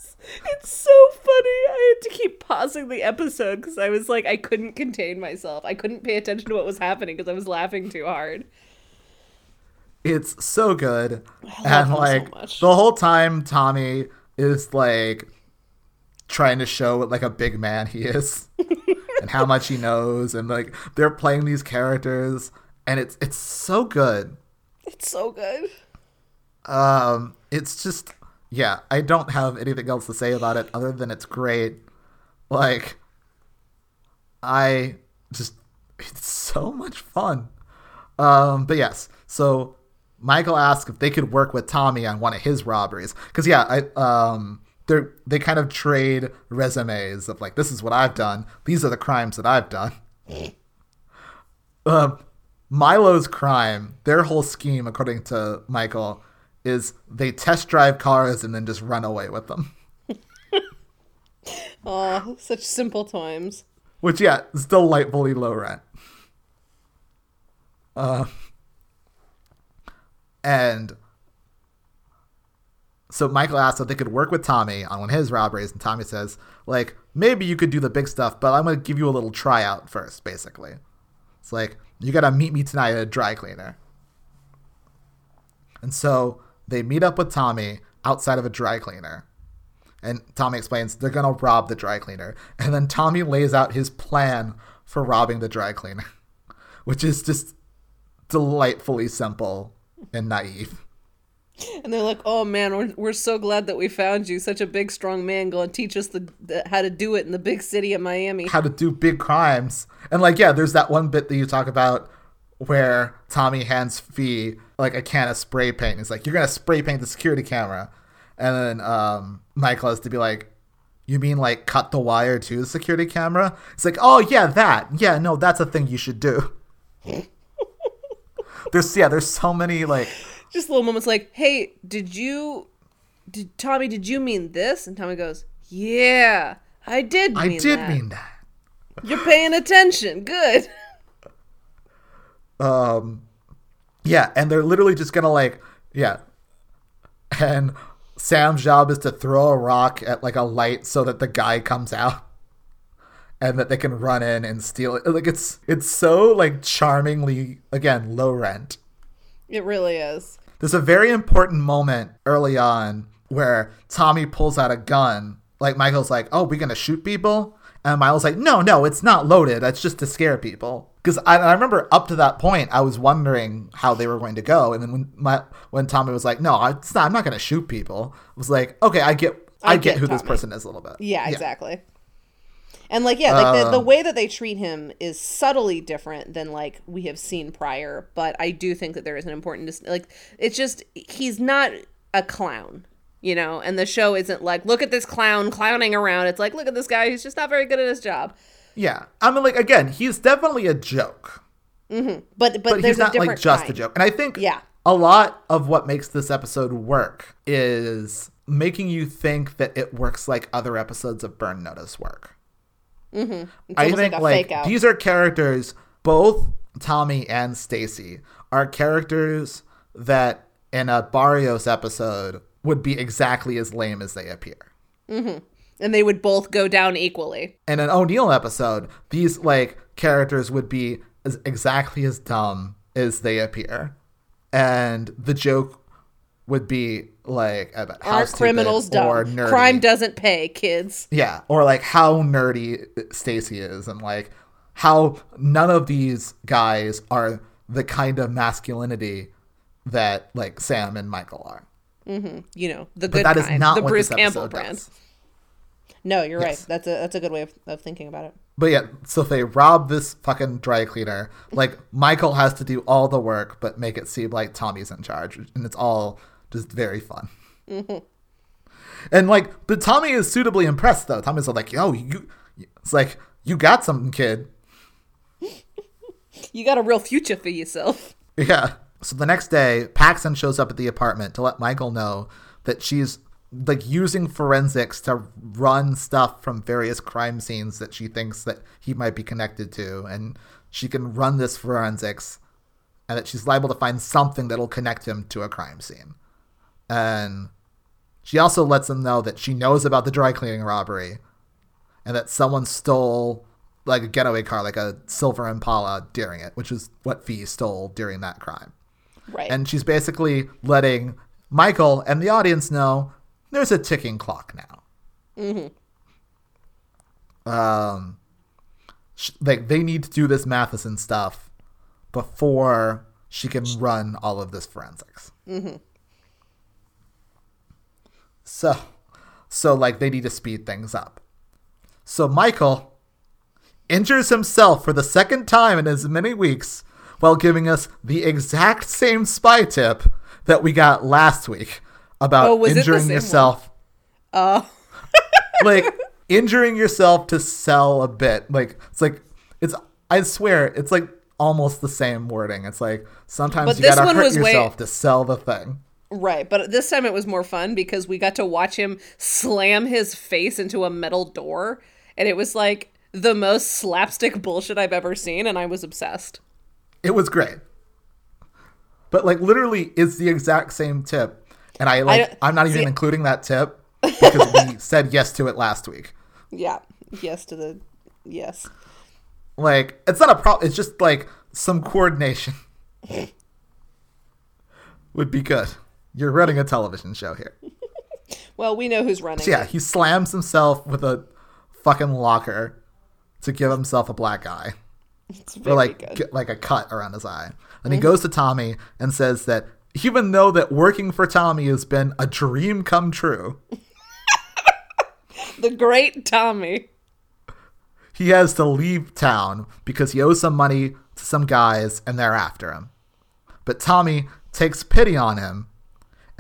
It's It's so funny. I had to keep pausing the episode because I was like, I couldn't contain myself. I couldn't pay attention to what was happening because I was laughing too hard. It's so good. And so like much. the whole time Tommy is like trying to show what like a big man he is <laughs> and how much he knows and like they're playing these characters and it's it's so good. It's so good. Um it's just yeah, I don't have anything else to say about it other than it's great. Like I just it's so much fun. Um but yes. So Michael asked if they could work with Tommy on one of his robberies cuz yeah, I um they they kind of trade resumes of like this is what I've done. These are the crimes that I've done. <laughs> um Milo's crime, their whole scheme, according to Michael, is they test drive cars and then just run away with them. <laughs> Oh, such simple times. Which, yeah, is delightfully low rent. Uh, and so Michael asks if they could work with Tommy on one of his robberies, and Tommy says, like, maybe you could do the big stuff, but I'm going to give you a little tryout first, basically. Like, you got to meet me tonight at a dry cleaner. And so they meet up with Tommy outside of a dry cleaner. And Tommy explains they're to rob the dry cleaner. And then Tommy lays out his plan for robbing the dry cleaner, <laughs> which is just delightfully simple and naive. <laughs> And they're like, "Oh man, we're, we're so glad that we found you. Such a big, strong man. Go and teach us the, the how to do it in the big city of Miami." How to do big crimes. And like, yeah, there's that one bit that you talk about where Tommy hands Fee like a can of spray paint. He's like, You're gonna spray paint the security camera. And then um, Michael has to be like, You mean like cut the wire to the security camera? It's like, Oh yeah, that. Yeah, no, that's a thing you should do. <laughs> there's yeah, there's so many like Just little moments like, "Hey, did you, did Tommy? Did you mean this?" And Tommy goes, "Yeah, I did. I did that. mean that. You're paying attention. Good." <laughs> Um, yeah, and they're literally just gonna like, yeah, and Sam's job is to throw a rock at like a light so that the guy comes out, <laughs> and that they can run in and steal it. Like it's it's so like charmingly again low rent. It really is. There's a very important moment early on where Tommy pulls out a gun. Like Michael's like, "Oh, we gonna shoot people?" And Miles like, "No, no, it's not loaded. That's just to scare people." Because I, I remember up to that point, I was wondering how they were going to go, and then when my when Tommy was like, "No, it's not, I'm not gonna shoot people," I was like, "Okay, I get, I, I get, get who this person is a little bit." Yeah, exactly. And like yeah, like the, the um. way that they treat him is subtly different than like we have seen prior, but I do think that there is an important dis- like it's just he's not a clown, you know, and the show isn't like look at this clown clowning around. It's like look at this guy who's just not very good at his job. Yeah, I mean, like again, he's definitely a joke, mm-hmm. But but, but there's he's not a like just a joke. And I think Yeah. a lot of what makes this episode work is making you think that it works like other episodes of Burn Notice work. Mm-hmm. It's I think like like, these are characters, both Tommy and Stacy are characters that in a Barrios episode would be exactly as lame as they appear. Mm-hmm. and they would both go down equally. in an O'Neill episode, these like characters would be as exactly as dumb as they appear, and the joke would be like about how Aren't criminals dumb? or nerdy. Crime doesn't pay, kids. yeah, or like how nerdy Stacy is, and like how none of these guys are the kind of masculinity that like Sam and Michael are. Mm-hmm. You know, the But good that is kind, not the Bruce this Campbell brand. does. No, you're Yes. right. That's a that's a good way of, of thinking about it. But yeah, so if they rob this fucking dry cleaner, like Michael has to do all the work, but make it seem like Tommy's in charge, and it's all just very fun. And like, but Tommy is suitably impressed though. Tommy's like, "Yo, you," it's like you got something, kid. <laughs> You got a real future for yourself. Yeah. So the next day, Paxson shows up at the apartment to let Michael know that she's like using forensics to run stuff from various crime scenes that she thinks that he might be connected to and she can run this forensics and that she's liable to find something that'll connect him to a crime scene. And she also lets them know that she knows about the dry cleaning robbery and that someone stole like a getaway car, like a silver Impala during it, which is what Fee stole during that crime. Right. And she's basically letting Michael and the audience know there's a ticking clock now. Mm-hmm. Um, sh- like they need to do this Matheson stuff before she can run all of this forensics. Mm-hmm. So, so like they need to speed things up. So Michael injures himself for the second time in as many weeks while giving us the exact same spy tip that we got last week about Oh, was it the injuring yourself. Oh. <laughs> like injuring yourself to sell a bit. Like it's like it's I swear it's like almost the same wording. It's like sometimes But you gotta hurt was way- yourself to sell the thing. Right, but this time it was more fun because we got to watch him slam his face into a metal door, and it was like the most slapstick bullshit I've ever seen, and I was obsessed. It was great. But like literally it's the exact same tip. And I like I, am not even see- including that tip because we <laughs> said yes to it last week. Yeah, yes to the yes. Like it's not a problem. It's just like some coordination <laughs> would be good. You're running a television show here. <laughs> Well, we know who's running. So yeah, it. he slams himself with a fucking locker to give himself a black eye. it's or like good. Mm-hmm. get, like a cut around his eye. And he goes to Tommy and says that even though that working for Tommy has been a dream come true, <laughs> the great Tommy. he has to leave town because he owes some money to some guys and they're after him. But Tommy takes pity on him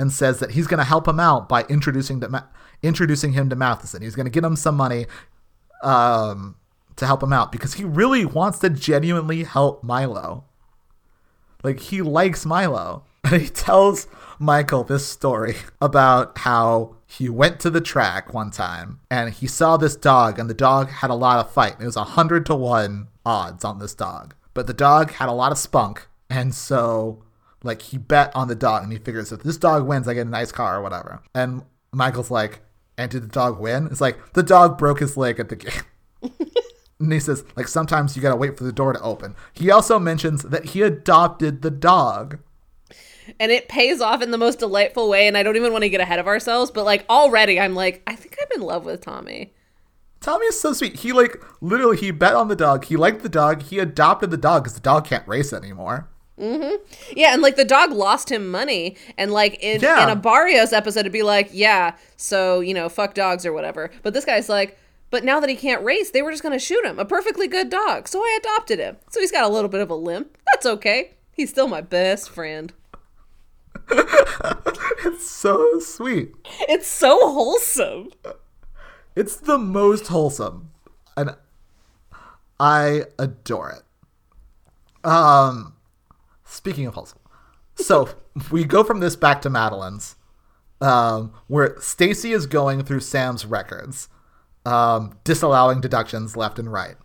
and says that he's going to help him out by introducing Ma- introducing him to Matheson. He's going to get him some money um, to help him out because he really wants to genuinely help Milo. Like he likes Milo. <laughs> And he tells Michael this story about how he went to the track one time and he saw this dog and the dog had a lot of fight. It was a hundred to one odds on this dog. But the dog had a lot of spunk and so like he bet on the dog and he figures if this dog wins I get a nice car or whatever. And Michael's like, and did the dog win? It's like the dog broke his leg at the game. <laughs> And he says, like, sometimes you gotta wait for the door to open. He also mentions that he adopted the dog. And it pays off in the most delightful way, and I don't even want to get ahead of ourselves, but like already I'm like, I think I'm in love with Tommy. Tommy is so sweet. He, like, literally, he bet on the dog. He liked the dog. He adopted the dog because the dog can't race anymore. Yeah, and like the dog lost him money, and like in, Yeah. in a Barrios episode, it'd be like, yeah, so you know, fuck dogs or whatever. But this guy's like, But now that he can't race, they were just going to shoot him. A perfectly good dog. So I adopted him. So he's got a little bit of a limp. That's okay. He's still my best friend. <laughs> It's so sweet. It's so wholesome. It's the most wholesome. And I adore it. Um speaking of wholesome. So we go from this back to Madeline's. Um, where Stacy is going through Sam's records, um, disallowing deductions left and right.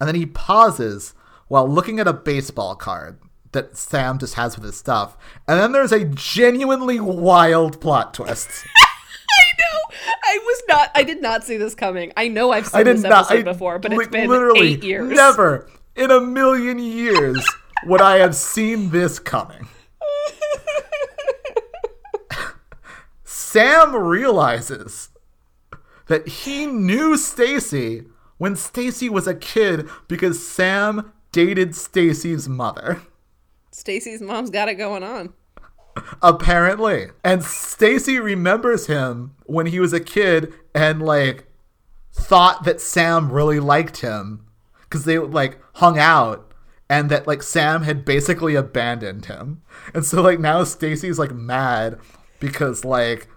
And then he pauses while looking at a baseball card that Sam just has with his stuff. And then there's a genuinely wild plot twist. <laughs> I know. I was not. I did not see this coming. I know I've seen I did this not. episode I, before, but like, it's been literally eight years. Never in a million years would I have seen this coming. Sam realizes that he knew Stacy when Stacy was a kid because Sam dated Stacy's mother. Stacy's mom's got it going on. Apparently. And Stacy remembers him when he was a kid and like thought that Sam really liked him cuz they like hung out and that like Sam had basically abandoned him. And so like now Stacy's like mad because like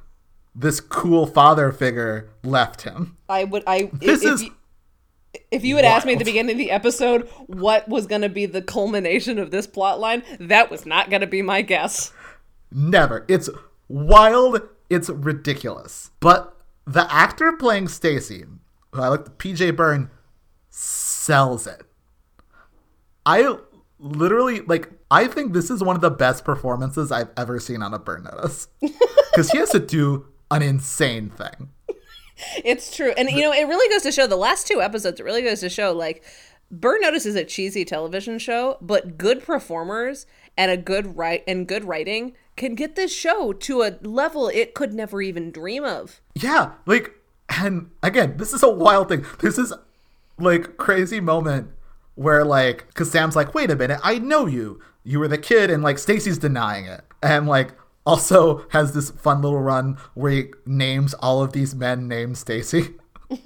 this cool father figure left him. I would. I. This if, is if you, if you had asked me at the beginning of the episode what was going to be the culmination of this plot line, that was not going to be my guess. Never. It's wild. It's ridiculous. But the actor playing Stacy, who I like, PJ Byrne, sells it. I literally like. I think this is one of the best performances I've ever seen on a Burn Notice <laughs> because he has to do an insane thing. It's true. And you know, it really goes to show the last two episodes, it really goes to show like Burn Notice is a cheesy television show, but good performers and a good write and good writing can get this show to a level it could never even dream of. Yeah, like, and again, this is a wild thing. This is like crazy moment where like, because Sam's like, wait a minute, I know you. You were the kid, and like Stacy's denying it, and like also <laughs> has this fun little run where he names all of these men named Stacy. <laughs>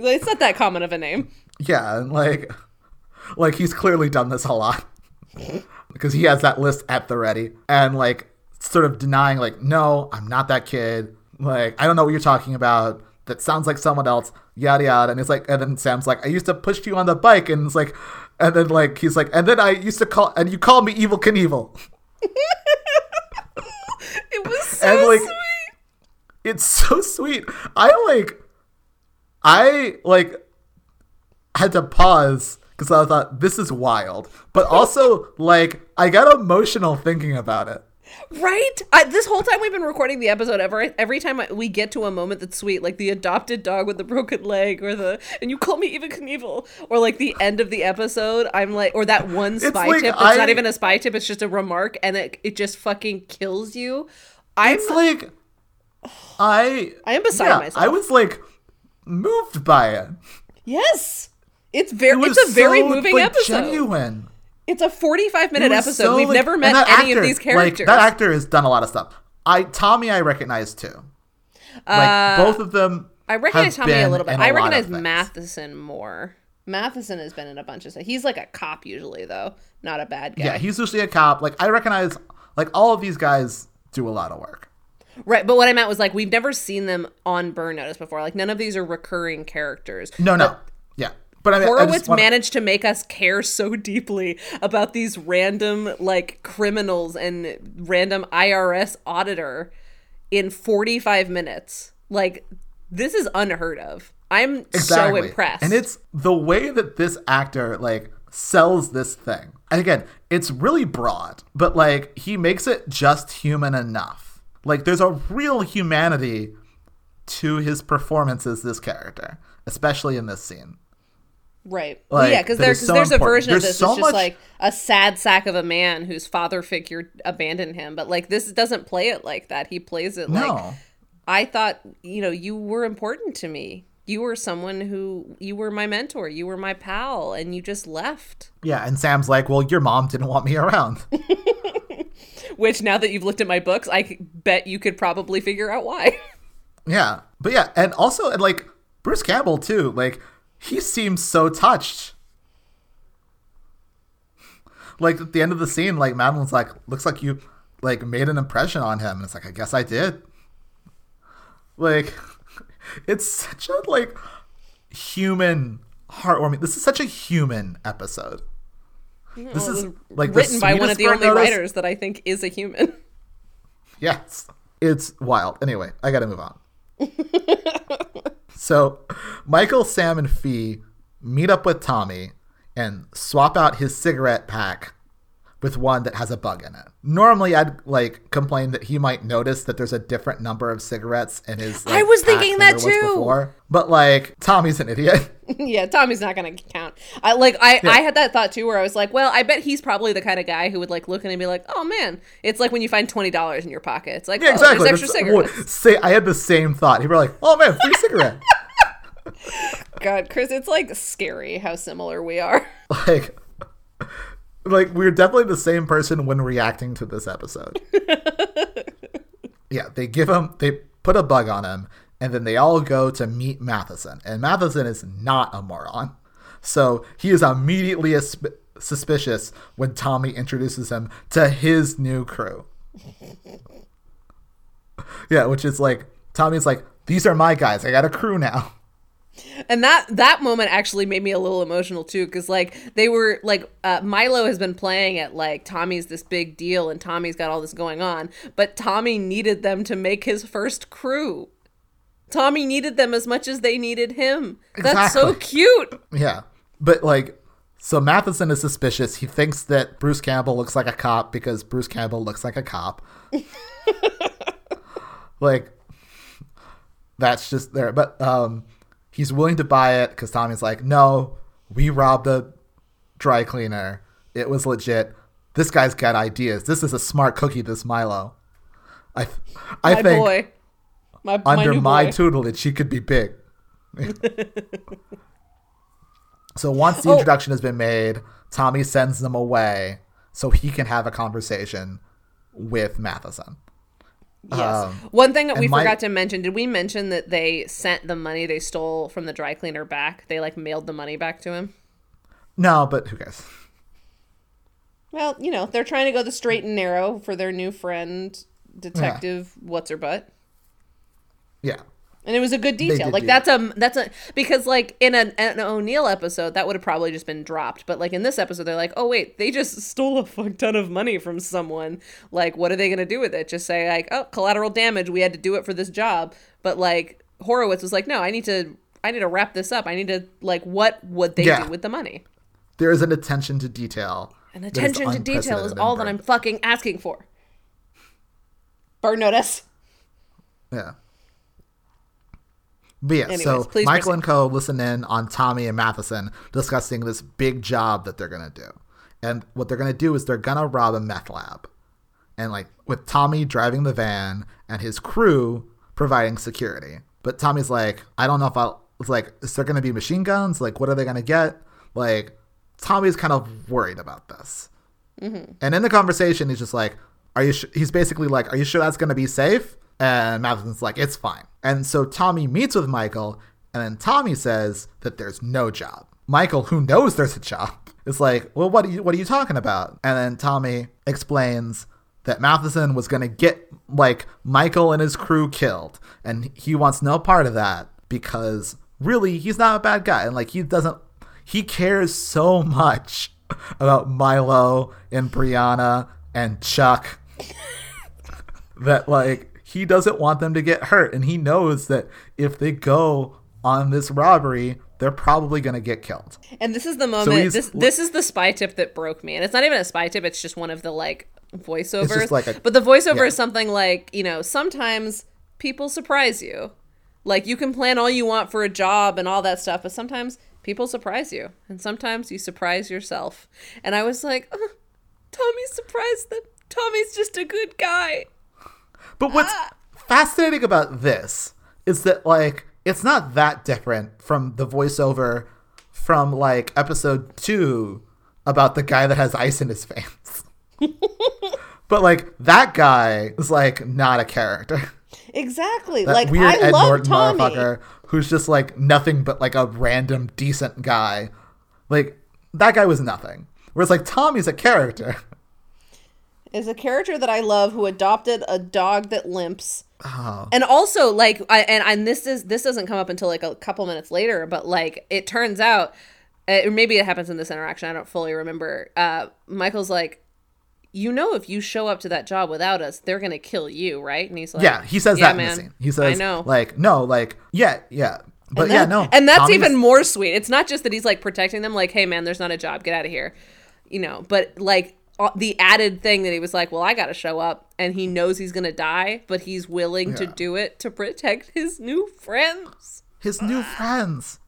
It's not that common of a name. Yeah, and like, like he's clearly done this a lot <laughs> because he has that list at the ready, and like sort of denying, like, no, I'm not that kid. Like, I don't know what you're talking about. That sounds like someone else. Yada yada. And it's like, and then Sam's like, I used to push you on the bike, and it's like, and then like he's like, and then I used to call, and you called me Evel Knievel. <laughs> It was so And, like, sweet. it's so sweet. I like, I like had to pause because I thought this is wild, but also like I got emotional thinking about it. Right? I, this whole time we've been recording the episode, every every time I, we get to a moment that's sweet, like the adopted dog with the broken leg, or the and you call me Evel Knievel, or like the end of the episode, I'm like, or that one spy like tip that's not even a spy tip, it's just a remark, and it it just fucking kills you. I'm It's like I I am beside yeah, myself. I was like moved by it. yes, it's very It it's a very so, moving like, episode. Genuine. It's a 45 minute episode. so, We've like- never met any actor, of these characters. Like, that actor has done a lot of stuff. I Tommy, I recognize too. Like Uh, both of them. I recognize Tommy a little bit. I recognize. Matheson more. Matheson has been in a bunch of stuff. He's like a cop usually, though, not a bad guy. Yeah, he's usually a cop. Like I recognize, like all of these guys do a lot of work. right. But what I meant was like we've never seen them on Burn Notice before. Like none of these are recurring characters. No, no. But I mean, Horowitz wanna- managed to make us care so deeply about these random like criminals and random IRS auditor in 45 minutes. Like this is unheard of. I'm so impressed. And it's the way that this actor like sells this thing. And again, it's really broad, but like he makes it just human enough. Like there's a real humanity to his performance as this character, especially in this scene. Right. Like, yeah, because there's so there's a version of There's this so that's just much- like a sad sack of a man whose father figure abandoned him. But like this doesn't play it like that. He plays it like I thought, you know, you were important to me. You were someone who you were my mentor. You were my pal, and you just left. Yeah, and Sam's like, "Well, your mom didn't want me around." <laughs> <laughs> Which now that you've looked at my books, I bet you could probably figure out why. <laughs> Yeah, but yeah, and also and like Bruce Campbell too. Like he seems so touched. Like at the end of the scene, like Madeline's like, "Looks like you like made an impression on him," and it's like, "I guess I did." Like, <laughs> it's such a like human heartwarming. This is such a human episode. This is like written by one of the only Notice- writers that I think is a human. Yes. It's wild. Anyway, I gotta move on. <laughs> so, Michael, Sam, and Fee meet up with Tommy and swap out his cigarette pack with one that has a bug in it. Normally, I'd like complain that he might notice that there's a different number of cigarettes in his. like, I was thinking that too. before. But like, Tommy's an idiot. <laughs> yeah, Tommy's not gonna count. I like I I had that thought too, where I was like, well, I bet he's probably the kind of guy who would like look and be like, oh man, it's like when you find twenty dollars in your pocket. It's like, yeah, oh, exactly. extra cigarettes. say, I had the same thought. He'd be like, "Oh man, free cigarette." <laughs> God, Chris, it's like scary how similar we are. <laughs> like like we're definitely the same person when reacting to this episode. <laughs> Yeah they give him they put a bug on him and then they all go to meet matheson and matheson is not a moron. So he is immediately suspicious when tommy introduces him to his new crew. <laughs> Yeah which is like tommy's like these are my guys. I got a crew now And that that moment actually made me a little emotional too, because like they were like uh, Milo has been playing at like Tommy's this big deal, and Tommy's got all this going on, but Tommy needed them to make his first crew. Tommy needed them as much as they needed him. That's so cute. Yeah. But like so Matheson is suspicious. He thinks that Bruce Campbell looks like a cop because Bruce Campbell looks like a cop. <laughs> like that's just there. But um he's willing to buy it because Tommy's like, no, we robbed a dry cleaner. It was legit. This guy's got ideas. This is a smart cookie, this Milo. I I My think boy. My, my under my, boy. tutelage, she could be big. <laughs> so once the Oh. introduction has been made, Tommy sends them away so he can have a conversation with Matheson. Yes. Um, One thing that we my- forgot to mention, did we mention that they sent the money they stole from the dry cleaner back? They like mailed the money back to him? No, but who cares? Well, you know, they're trying to go the straight and narrow for their new friend, Detective What's Her Butt. Yeah. And it was a good detail. Like that's a that's a because like in an, an O'Neill episode that would have probably just been dropped, but like in this episode they're like, oh wait, they just stole a fuck ton of money from someone. Like, what are they gonna do with it? Just say like, oh, collateral damage. We had to do it for this job. But like Horowitz was like, no, I need to I need to wrap this up. I need to like, what would they Yeah. do with the money? There is an attention to detail. Is attention to detail is all that I'm fucking asking for. Burn notice. Yeah. But yeah, Anyways, so Michael proceed. and Co. listen in on Tommy and Matheson discussing this big job that they're gonna do. And what they're gonna do is they're gonna rob a meth lab. And like with Tommy driving the van and his crew providing security. But Tommy's like, I don't know if I'll it's like, is there gonna be machine guns? Like, what are they gonna get? Like, Tommy's kind of worried about this. Mm-hmm. And in the conversation, he's just like, "Are you?" Sh-? He's basically like, "Are you sure that's going to be safe?" And Matheson's like, "It's fine." And so Tommy meets with Michael, and then Tommy says that there's no job. Michael, who knows there's a job, is like, "Well, what are you? What are you talking about?" And then Tommy explains that Matheson was going to get like Michael and his crew killed, and he wants no part of that because really he's not a bad guy, and like he doesn't he cares so much <laughs> about Milo and Brianna and Chuck <laughs> that like he doesn't want them to get hurt and he knows that if they go on this robbery they're probably going to get killed. And this is the moment. he's- this this is the spy tip that broke me, and it's not even a spy tip. It's just one of the like voiceovers. like a- but the voiceover yeah. is something like you know sometimes people surprise you. Like you can plan all you want for a job and all that stuff, but sometimes people surprise you, and sometimes you surprise yourself. And I was like, "Uh, Tommy's surprised that Tommy's just a good guy. But what's ah. fascinating about this is that like it's not that different from the voiceover from like episode 2 about the guy that has ice in his veins. <laughs> but like that guy is like not a character. Exactly. That like weird I Ed love Norton Tommy. motherfucker who's just like nothing but like a random decent guy. Like that guy was nothing. Whereas like Tommy's a character. Is a character that I love who adopted a dog that limps. Oh. And also like I and, and this is this doesn't come up until like a couple minutes later, but like it turns out uh, or maybe it happens in this interaction, I don't fully remember. Uh Michael's like you know if you show up to that job without us, they're to kill you, right? And he's like Yeah, he says "Yeah, that in man, the scene. He says I know. like no, like yeah, yeah. But and yeah, that- no. And that's Tommy's- even more sweet. It's not just that he's like protecting them, like, hey man, there's not a job, get out of here, you know. But like the added thing that he was like, well, I got to show up, and he knows he's gonna die, but he's willing to do it to protect his new friends. his new friends.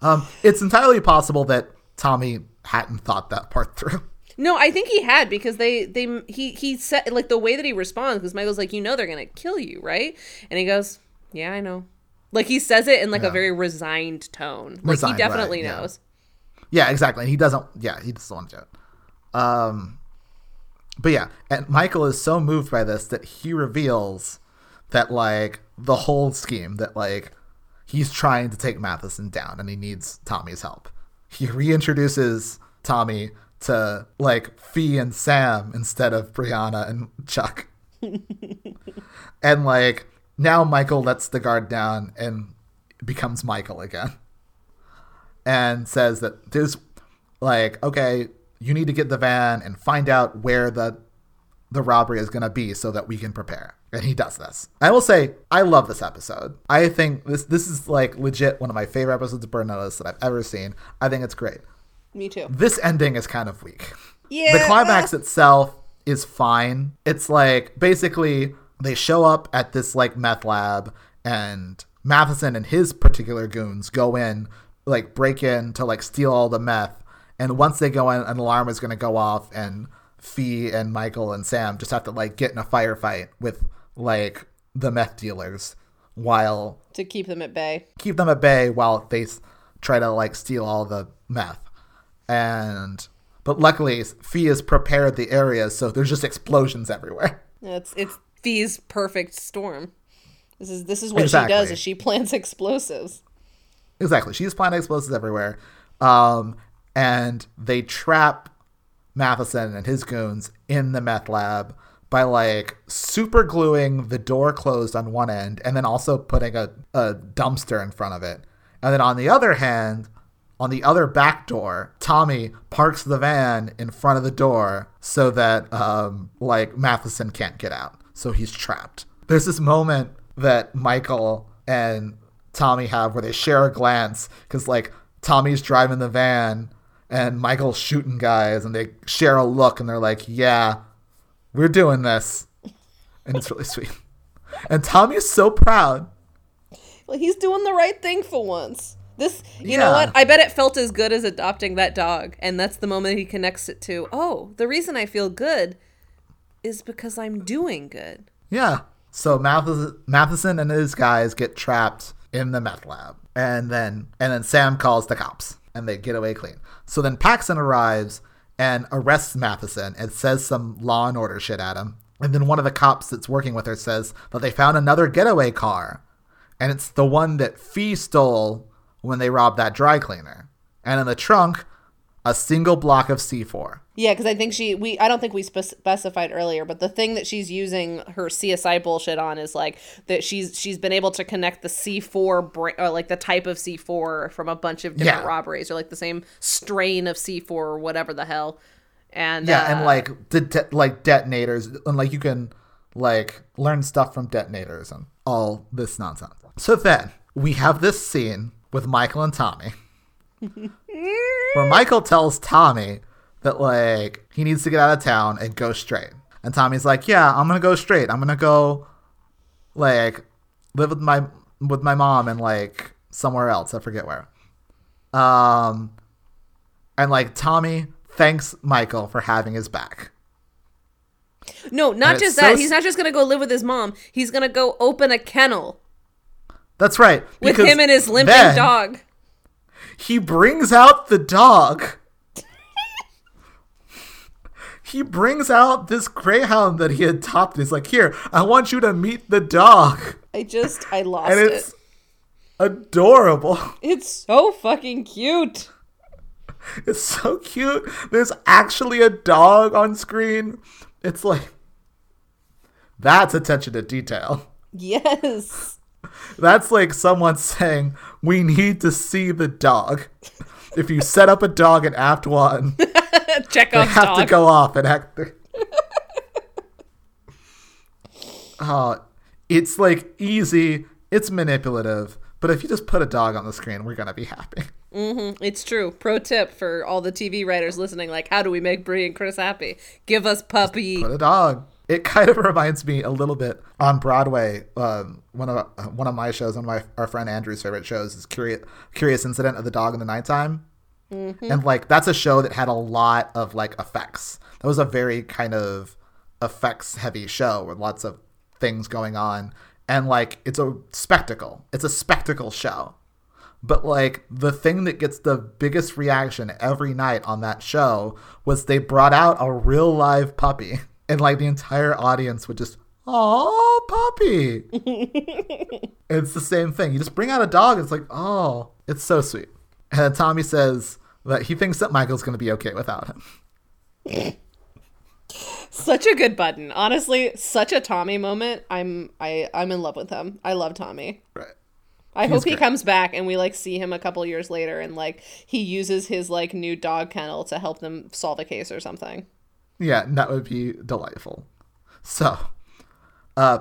Um, it's entirely possible that Tommy hadn't thought that part through. No, I think he had because they they he he said like the way that he responds because Michael's like, you know, they're gonna kill you, right? And he goes, yeah, I know. Like he says it in like a very resigned tone. Like Resigned, he definitely right, yeah. knows. Yeah, exactly. And he doesn't. Yeah, he doesn't want to do it. Um, but yeah, and Michael is so moved by this that he reveals that like the whole scheme that like he's trying to take Matheson down and he needs Tommy's help. He reintroduces Tommy to like Fee and Sam instead of Brianna and Chuck. <laughs> and like now Michael lets the guard down and becomes Michael again and says that there's like okay you need to get the van and find out where the the robbery is going to be so that we can prepare and he does this i will say i love this episode i think this this is like legit one of my favorite episodes of burn notice that i've ever seen i think it's great Me too. this ending is kind of weak Yeah. the climax itself is fine. It's like basically they show up at this like meth lab and Matheson and his particular goons go in, like break in to like steal all the meth. And once they go in, an alarm is going to go off and Fee and Michael and Sam just have to like get in a firefight with like the meth dealers while to keep them at bay. keep them at bay while they try to like steal all the meth. And but luckily, Fee has prepared the area, so there's just explosions everywhere. It's it's Fee's perfect storm. This is this is what she does. Is she <laughs> plants explosives? Exactly, she's planting explosives everywhere, um, and they trap Matheson and his goons in the meth lab by like super gluing the door closed on one end and then also putting a, a dumpster in front of it. And then on the other hand, on the other back door, Tommy parks the van in front of the door so that um, like Matheson can't get out. So he's trapped. There's this moment that Michael and Tommy have where they share a glance because like Tommy's driving the van and Michael's shooting guys and they share a look and they're like, yeah, we're doing this. And it's really sweet. And Tommy is so proud. Well, he's doing the right thing for once. This, you know what? I bet it felt as good as adopting that dog, and that's the moment he connects it to. Oh, the reason I feel good is because I'm doing good. Yeah. So Mathis- Matheson and his guys get trapped in the meth lab, and then and then Sam calls the cops, and they get away clean. So then Paxson arrives and arrests Matheson and says some law and order shit at him. And then one of the cops that's working with her says that they found another getaway car, and it's the one that Fee stole when they robbed that dry cleaner. And in the trunk, a single block of C4. Yeah, because I think she we I don't think we specified earlier, but the thing that she's using her CSI bullshit on is like that she's she's been able to connect the C four bra- or like the type of C four from a bunch of different Yeah. robberies or like the same strain of C four or whatever the hell. And Yeah, uh, and like det- like detonators, and like you can like learn stuff from detonators and all this nonsense. So then we have this scene with Michael and Tommy, <laughs> where Michael tells Tommy that like he needs to get out of town and go straight, and Tommy's like, "Yeah, I'm gonna go straight. I'm gonna go like live with my with my mom and like somewhere else. I forget where." Um, and like Tommy thanks Michael for having his back. no, not just so that. He's not just gonna go live with his mom. He's gonna go open a kennel That's right. with him and his limping dog. He brings out the dog. He brings out this greyhound that he had adopted. He's like, "Here, I want you to meet the dog," I just I <laughs> lost and it. it's adorable. It's so fucking cute. <laughs> It's so cute. There's actually a dog on screen. It's like that's attention to detail. Yes. <laughs> That's like someone saying, "We need to see the dog." If you set up a dog in Act One, <laughs> they Chekhov's have dog. to go off and act. <laughs> uh, it's like easy. It's manipulative, but if you just put a dog on the screen, we're gonna be happy. It's true. Pro tip for all the TV writers listening: like, how do we make Brie and Chris happy? Give us puppy. Put a dog. It kind of <laughs> reminds me a little bit on Broadway. Um, one of one of my shows, one of my our friend Andrew's favorite shows is Curious Curious Incident of the Dog in the Nighttime. Mm-hmm. And like that's a show that had a lot of like effects. That was a very kind of effects heavy show with lots of things going on. And like it's a spectacle. It's a spectacle show. But like the thing that gets the biggest reaction every night on that show was they brought out a real live puppy. <laughs> And like the entire audience would just, oh, puppy. <laughs> it's the same thing. You just bring out a dog, it's like, oh, it's so sweet. Then Tommy says that he thinks that Michael's going to be okay without him. Such a good button. Honestly, such a Tommy moment. I'm I I'm in love with him. I love Tommy. Right. I He's hope he great. comes back and we like see him a couple years later and like he uses his like new dog kennel to help them solve a case or something. Yeah, that would be delightful. So, uh,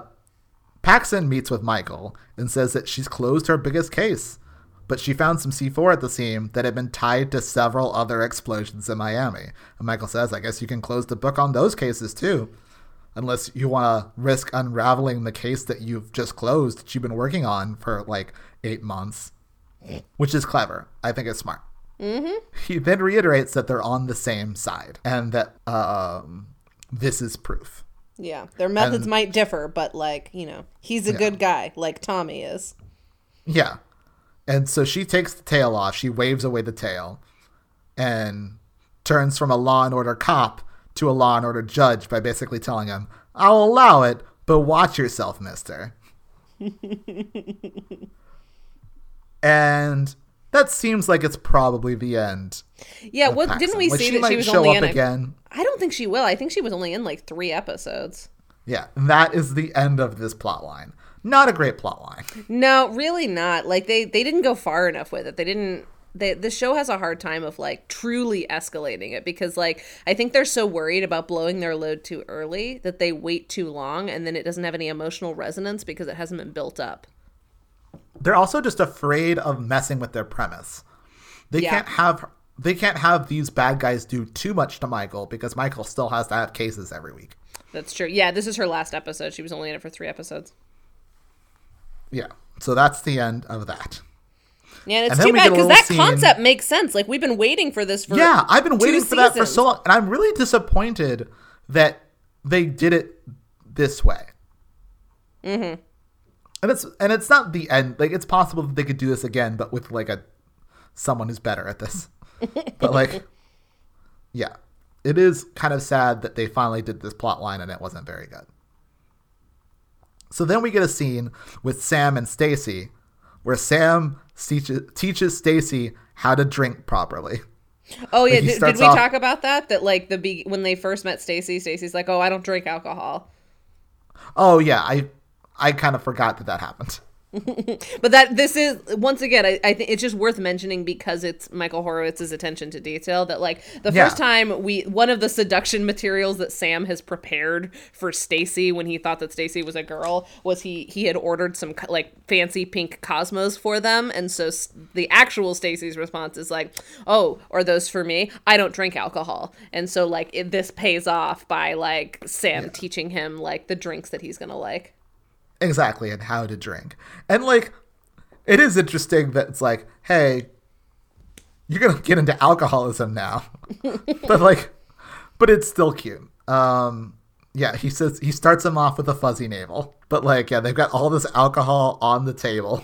Paxson meets with Michael and says that she's closed her biggest case, but she found some C4 at the scene that had been tied to several other explosions in Miami. And Michael says, I guess you can close the book on those cases too, unless you want to risk unraveling the case that you've just closed that you've been working on for like eight months, which is clever. I think it's smart. He then reiterates that they're on the same side and that um, this is proof. Yeah. Their methods might differ, but like, you know, he's a good guy, like Tommy is. Yeah. And so she takes the tail off. She waves away the tail and turns from a law and order cop to a law and order judge by basically telling him, I'll allow it, but watch yourself, mister. <laughs> and that seems like it's probably the end. Yeah, what Paxson. didn't we Like, see she that she was show only up in again. I don't think she will. I think she was only in like 3 episodes. Yeah, that is the end of this plot line. Not a great plot line. No, really not. Like they they didn't go far enough with it. They didn't they, the show has a hard time of like truly escalating it because like I think they're so worried about blowing their load too early that they wait too long and then it doesn't have any emotional resonance because it hasn't been built up. They're also just afraid of messing with their premise. They Yeah. can't have they can't have these bad guys do too much to Michael because Michael still has to have cases every week. That's true. Yeah, this is her last episode. She was only in it for 3 episodes. Yeah. So that's the end of that. Yeah, and it's too bad because that scene- concept makes sense. Like we've been waiting for this for yeah, I've been waiting for that for so long, and I'm really disappointed that they did it this way. Mm-hmm. And it's and it's not the end. Like it's possible that they could do this again, but with like a someone who's better at this. <laughs> but like, yeah, it is kind of sad that they finally did this plot line and it wasn't very good. So then we get a scene with Sam and Stacy, where Sam teaches teaches Stacy how to drink properly. Oh yeah, did, did we off- talk about that? That like the be- when they first met Stacy, Stacy's like, "Oh, I don't drink alcohol." Oh yeah, I I kind of forgot that that happened. <laughs> But that this is once again, I, I think it's just worth mentioning because it's Michael Horowitz's attention to detail. That like the Yeah. first time we one of the seduction materials that Sam has prepared for Stacy when he thought that Stacy was a girl was he he had ordered some like fancy pink cosmos for them, and so s- the actual Stacy's response is like, "Oh, are those for me? I don't drink alcohol," and so like it, this pays off by like Sam teaching him like the drinks that he's gonna like. Exactly, and how to drink. And like it is interesting that it's like, hey, you're gonna get into alcoholism now. <laughs> but like but it's still cute. Um yeah, he says he starts him off with a fuzzy navel. But like, yeah, they've got all this alcohol on the table.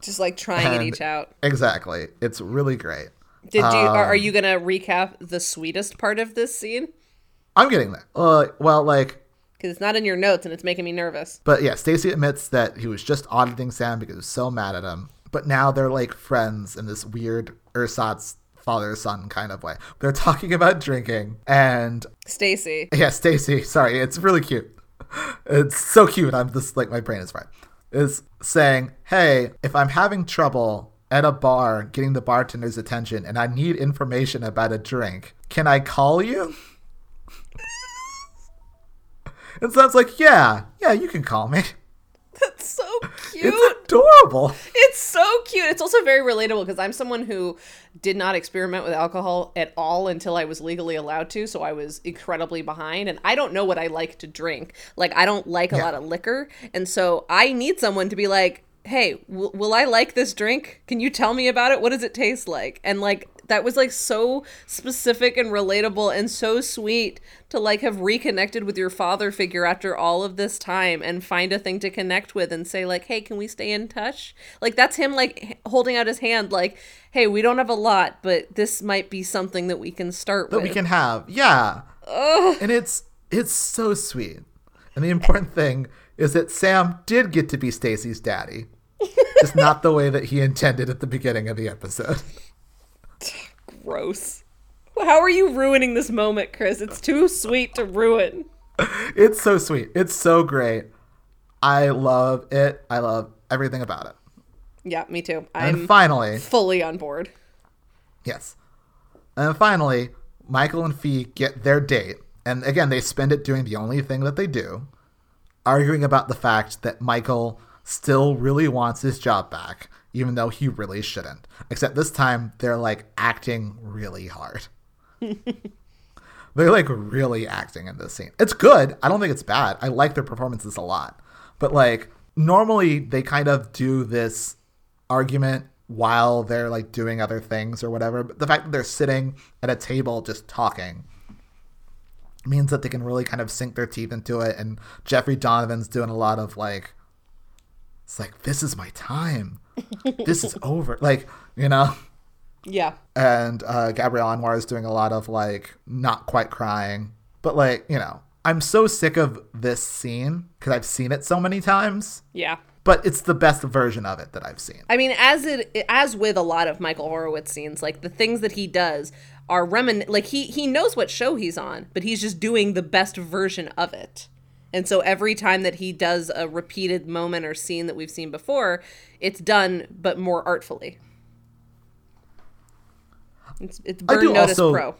Just like trying it each out. Exactly. It's really great. Did you are, Um, are you gonna recap the sweetest part of this scene? I'm getting that Uh, well, like, Because it's not in your notes and it's making me nervous. but yeah, Stacy admits that he was just auditing Sam because he was so mad at him. But now they're like friends in this weird ersatz father son kind of way. They're talking about drinking, and Stacy. yeah, Stacy, sorry, it's really cute. It's so cute. I'm just like my brain is fried. Is saying, "Hey, if I'm having trouble at a bar getting the bartender's attention and I need information about a drink, can I call you?" And Sam's like, "Yeah, yeah, you can call me." <laughs> That's so cute. It's adorable. It's so cute. It's also very relatable because I'm someone who did not experiment with alcohol at all until I was legally allowed to. So I was incredibly behind, and I don't know what I like to drink. Like I don't like a Yeah. lot of liquor, and so I need someone to be like, "Hey, w- will I like this drink? Can you tell me about it? What does it taste like?" And like that was like so specific and relatable and so sweet to like have reconnected with your father figure after all of this time and find a thing to connect with and say like hey can we stay in touch like that's him like holding out his hand like hey we don't have a lot but this might be something that we can start that with we can have. Yeah. And it's it's so sweet. And the important thing is that Sam did get to be Stacy's daddy. <laughs> Just not the way that he intended at the beginning of the episode. Gross how are you ruining this moment chris it's too sweet to ruin It's so sweet. It's so great. I love it. I love everything about it. yeah me too i'm finally, fully on board yes. And finally, Michael and Fee get their date. And again, they spend it doing the only thing that they do, arguing about the fact that Michael still really wants his job back, even though he really shouldn't. Except this time, they're like acting really hard. <laughs> they're like really acting in this scene. It's good. I don't think it's bad. I like their performances a lot. But like, normally they kind of do this argument while they're like doing other things or whatever. But the fact that they're sitting at a table just talking means that they can really kind of sink their teeth into it. And Jeffrey Donovan's doing a lot of like, it's like, this is my time. this is <laughs> over. Like, you know? yeah And uh, Gabrielle Anwar is doing a lot of like, not quite crying. But like, you know, I'm so sick of this scene because I've seen it so many times. yeah But it's the best version of it that I've seen. I mean, as it as with a lot of Michael Horowitz scenes, like the things that he does are remin like he he knows what show he's on, but he's just doing the best version of it. And so every time that he does a repeated moment or scene that we've seen before, it's done but more artfully. It's it's I do Notice also- Pro.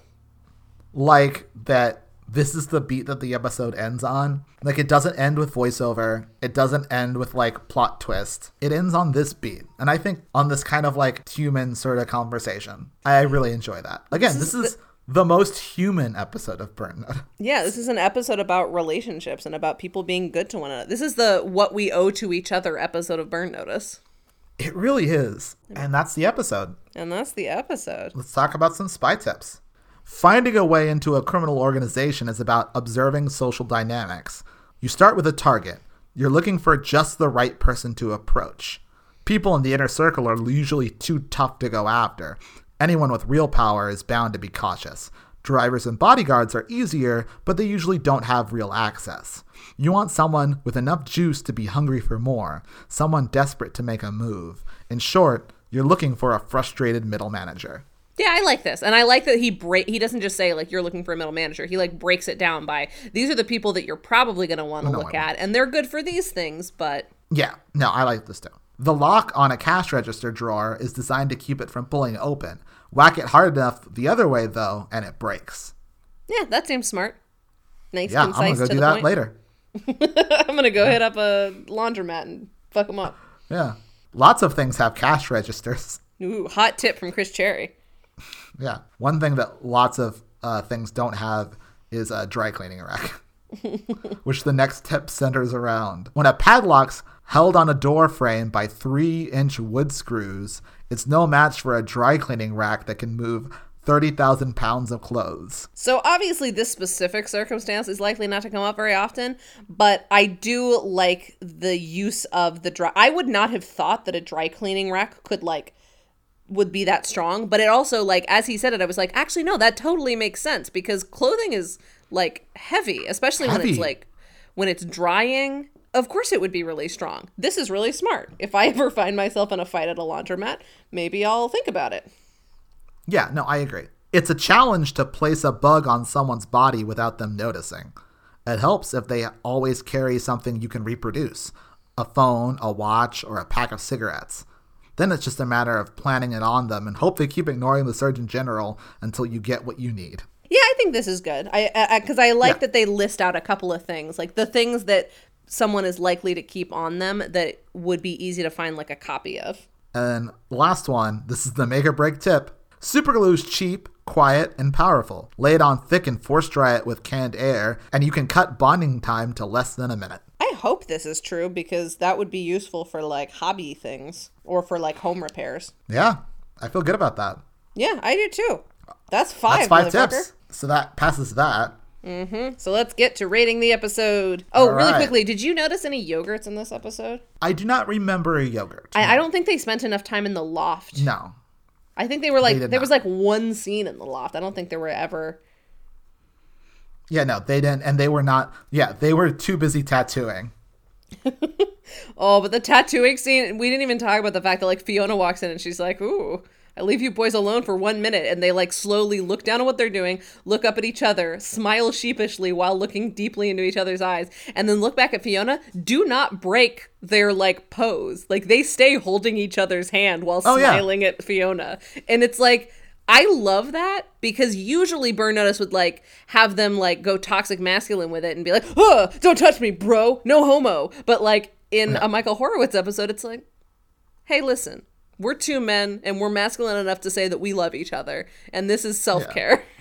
like that this is the beat that the episode ends on. Like it doesn't end with voiceover. It doesn't end with like plot twist. It ends on this beat. And I think on this kind of like human sort of conversation. I really enjoy that. Again, this is the most human episode of Burn Notice. Yeah, this is an episode about relationships and about people being good to one another. This is the what we owe to each other episode of Burn Notice. It really is. And that's the episode. And that's the episode. Let's talk about some spy tips. Finding a way into a criminal organization is about observing social dynamics. You start with a target. You're looking for just the right person to approach. People in the inner circle are usually too tough to go after. Anyone with real power is bound to be cautious. Drivers and bodyguards are easier, but they usually don't have real access. You want someone with enough juice to be hungry for more, someone desperate to make a move. In short, you're looking for a frustrated middle manager. Yeah, I like this, and I like that he break. He doesn't just say like you're looking for a middle manager. He like breaks it down by these are the people that you're probably going to want to No, look at, and they're good for these things. But Yeah, no, I like this too. The lock on a cash register drawer is designed to keep it from pulling open. Whack it hard enough the other way though, and it breaks. yeah, that seems smart. Nice, Yeah, I'm gonna go to do that point. later. <laughs> I'm gonna go hit up a laundromat and fuck them up. Yeah, lots of things have cash registers. <laughs> Ooh, hot tip from Chris Cherry. Yeah, one thing that lots of uh, things don't have is a dry cleaning rack, <laughs> which the next tip centers around. When a padlock's held on a door frame by three-inch wood screws, it's no match for a dry cleaning rack that can move thirty thousand pounds of clothes. So obviously, this specific circumstance is likely not to come up very often, but I do like the use of the dry. I would not have thought that a dry cleaning rack could like would be that strong, but it also like as he said it, I was like, actually no, that totally makes sense because clothing is like heavy, especially when it's like when it's drying. Of course, it would be really strong. This is really smart. If I <laughs> ever find myself in a fight at a laundromat, maybe I'll think about it. Yeah, no, I agree. It's a challenge to place a bug on someone's body without them noticing. It helps if they always carry something you can reproduce a phone, a watch, or a pack of cigarettes. Then it's just a matter of planning it on them and hope they keep ignoring the Surgeon General until you get what you need. Yeah, I think this is good. I because I, like Yeah. that they list out a couple of things, like the things that someone is likely to keep on them that would be easy to find like a copy of. And last one, this is the make or break tip. Superglue is cheap, quiet, and powerful. Lay it on thick and force dry it with canned air, and you can cut bonding time to less than a minute. I hope this is true because that would be useful for like hobby things or for like home repairs. Yeah, I feel good about that. Yeah, I do too. That's five. That's five tips. So that passes that. Mm-hmm. So let's get to rating the episode. Oh, All really right. quickly, did you notice any yogurts in this episode? I do not remember a yogurt. I, I don't think they spent enough time in the loft. no. I think they were like did there was like one scene in the loft. I don't think there were ever. Yeah, no, they didn't. And they were not. Yeah, they were too busy tattooing. <laughs> Oh, but the tattooing scene, we didn't even talk about the fact that like Fiona walks in and she's like, "Ooh, I leave you boys alone for 1 minute." And they like slowly look down at what they're doing, look up at each other, smile sheepishly while looking deeply into each other's eyes, and then look back at Fiona. Do not break their like pose. Like they stay holding each other's hand while Oh, yeah. smiling at Fiona. And it's like I love that because usually Burn Notice would like have them like go toxic masculine with it and be like, "Oh, don't touch me, bro. No homo." But like in a Michael Horowitz episode, it's like, "Hey, listen. We're two men and we're masculine enough to say that we love each other, and this is self-care." <laughs>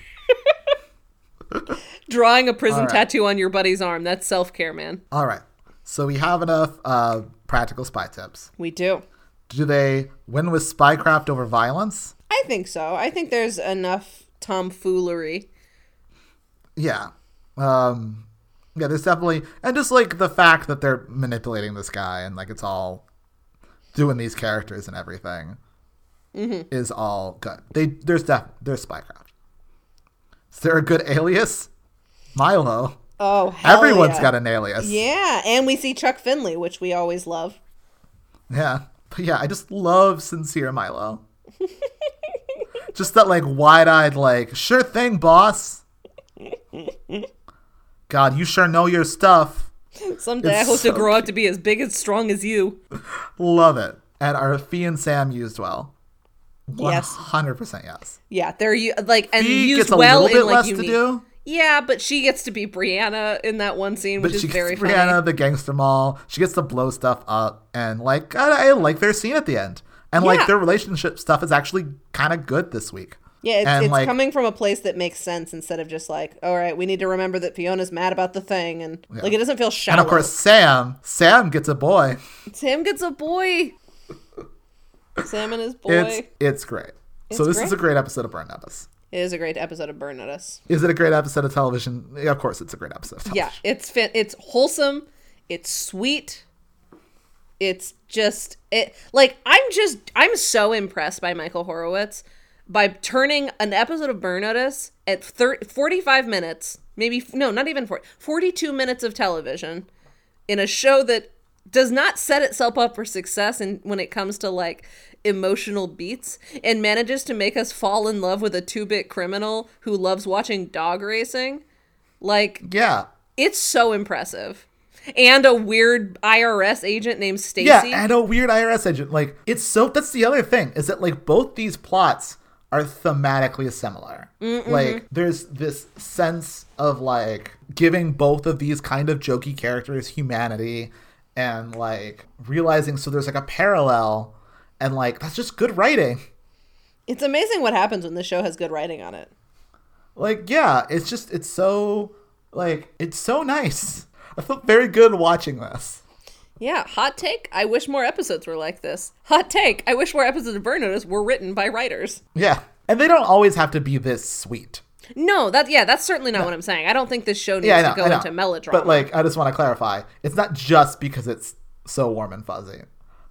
Drawing a prison right. tattoo on your buddy's arm, that's self-care, man. All right. So we have enough uh, practical spy tips. We do. Do they win with spycraft over violence? I think so. I think there's enough tomfoolery. Yeah. Um, yeah, there's definitely. And just like the fact that they're manipulating this guy and like it's all doing these characters and everything mm-hmm. is all good. They There's def- there's spycraft. Is there a good alias? Milo. Oh, hell Everyone's yeah. got an alias. Yeah, and we see Chuck Finley, which we always love. Yeah. But yeah, I just love sincere Milo. just that like wide-eyed like, sure thing, boss. <laughs> God, you sure know your stuff. Someday I It's hope to so grow up to be as big and strong as you. Love it. And are Fee and Sam used well? Yes. 100% yes. Yeah, they're like and Fee used well little bit in like unique. to do, Yeah, but she gets to be Brianna in that one scene, which is very Brianna, funny. the gangster mall. She gets to blow stuff up. And like, I, I like their scene at the end. And Yeah. like their relationship stuff is actually kind of good this week. Yeah, it's, and, it's like- coming from a place that makes sense instead of just like, all right, we need to remember that Fiona's mad about the thing, and like it doesn't feel shallow. And of course, Sam, Sam gets a boy. Sam gets a boy. Sam and his boy. It's it's great. so It's this is a great episode of Burn Notice. It is a great episode of Burn Notice. Is it a great episode of television? Yeah, of course, it's a great episode. Of television. Yeah, it's fit. It's wholesome. It's sweet. It's just it. Like I'm just I'm so impressed by Michael Horowitz by turning an episode of Burn Notice at 30, 45 minutes, maybe no, not even 40, 42 minutes of television in a show that does not set itself up for success and when it comes to like emotional beats and manages to make us fall in love with a two-bit criminal who loves watching dog racing. Like Yeah. it's so impressive. And a weird IRS agent named Stacy. Yeah, and a weird IRS agent. Like, it's so. That's the other thing is that like both these plots are thematically similar. Like, there's this sense of like giving both of these kind of jokey characters humanity, and like realizing so there's like a parallel, and like that's just good writing. it's amazing what happens when the show has good writing on it. Like, yeah, it's just it's so like it's so nice. I felt very good watching this. Yeah, hot take. I wish more episodes were like this. Hot take. I wish more episodes of Burn Notice were written by writers. Yeah, and they don't always have to be this sweet. No, that yeah, that's certainly not what I'm saying. I don't think this show needs Yeah, know, to go into melodrama. But like, I just want to clarify, it's not just because it's so warm and fuzzy,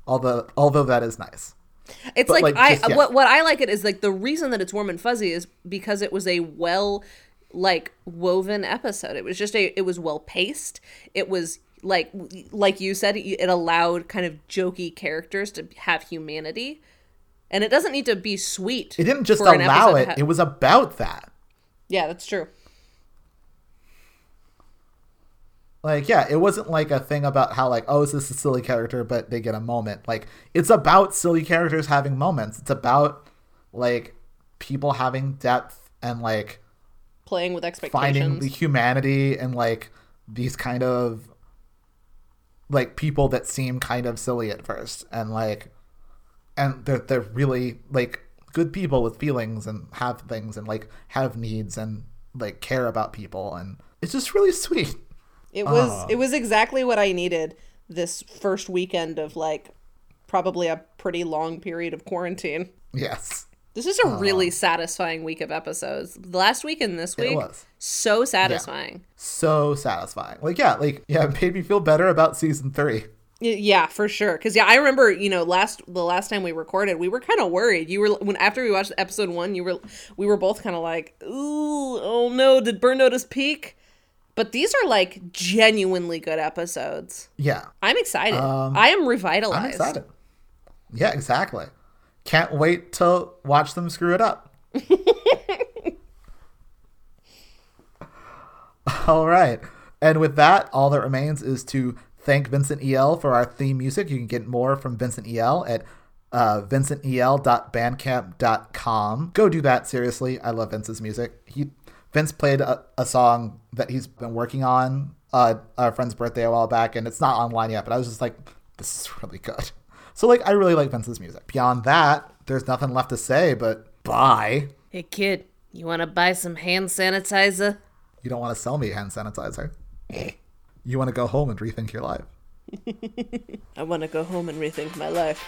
although although that is nice. It's But, like, like, I just- yeah. what what I like it is like the reason that it's warm and fuzzy is because it was a well like woven episode. It was just a it was well paced. It was like like you said it allowed kind of jokey characters to have humanity. And it doesn't need to be sweet. It didn't just allow it, ha- it was about that. yeah, that's true. Like, yeah, it wasn't like a thing about how like, oh, is this a silly character, but they get a moment. Like, it's about silly characters having moments. It's about like people having depth and like Playing with expectations. finding the humanity and like these kind of like people that seem kind of silly at first and like and they're they're really like good people with feelings and have things and like have needs and like care about people and it's just really sweet. It was Ah. it was exactly what I needed this first weekend of like probably a pretty long period of quarantine. Yes. This is a really satisfying week of episodes. Last week and this week, so satisfying. So satisfying. Like yeah, like yeah, it made me feel better about season 3. Yeah, for sure. Because yeah, I remember you know last the last time we recorded, we were kind of worried. You were when after we watched episode one, you were we were both kind of like, ooh, oh no, did Burn Notice peak? But these are like genuinely good episodes. Yeah. I'm excited. I am revitalized. Um, I'm excited. Yeah, exactly. Can't wait to watch them screw it up. <laughs> all right. And with that, all that remains is to thank Vincent EL for our theme music. You can get more from Vincent EL at uh, vincentel.bandcamp.com. Go do that, seriously. I love Vince's music. He Vince played a, a song that he's been working on uh, our friend's birthday a while back, and it's not online yet, but I was just like, this is really good. So, like, I really like Vince's music. Beyond that, there's nothing left to say, but bye. Hey kid, you want to buy some hand sanitizer? You don't want to sell me hand sanitizer. You want to go home and rethink your life. <laughs> I want to go home and rethink my life.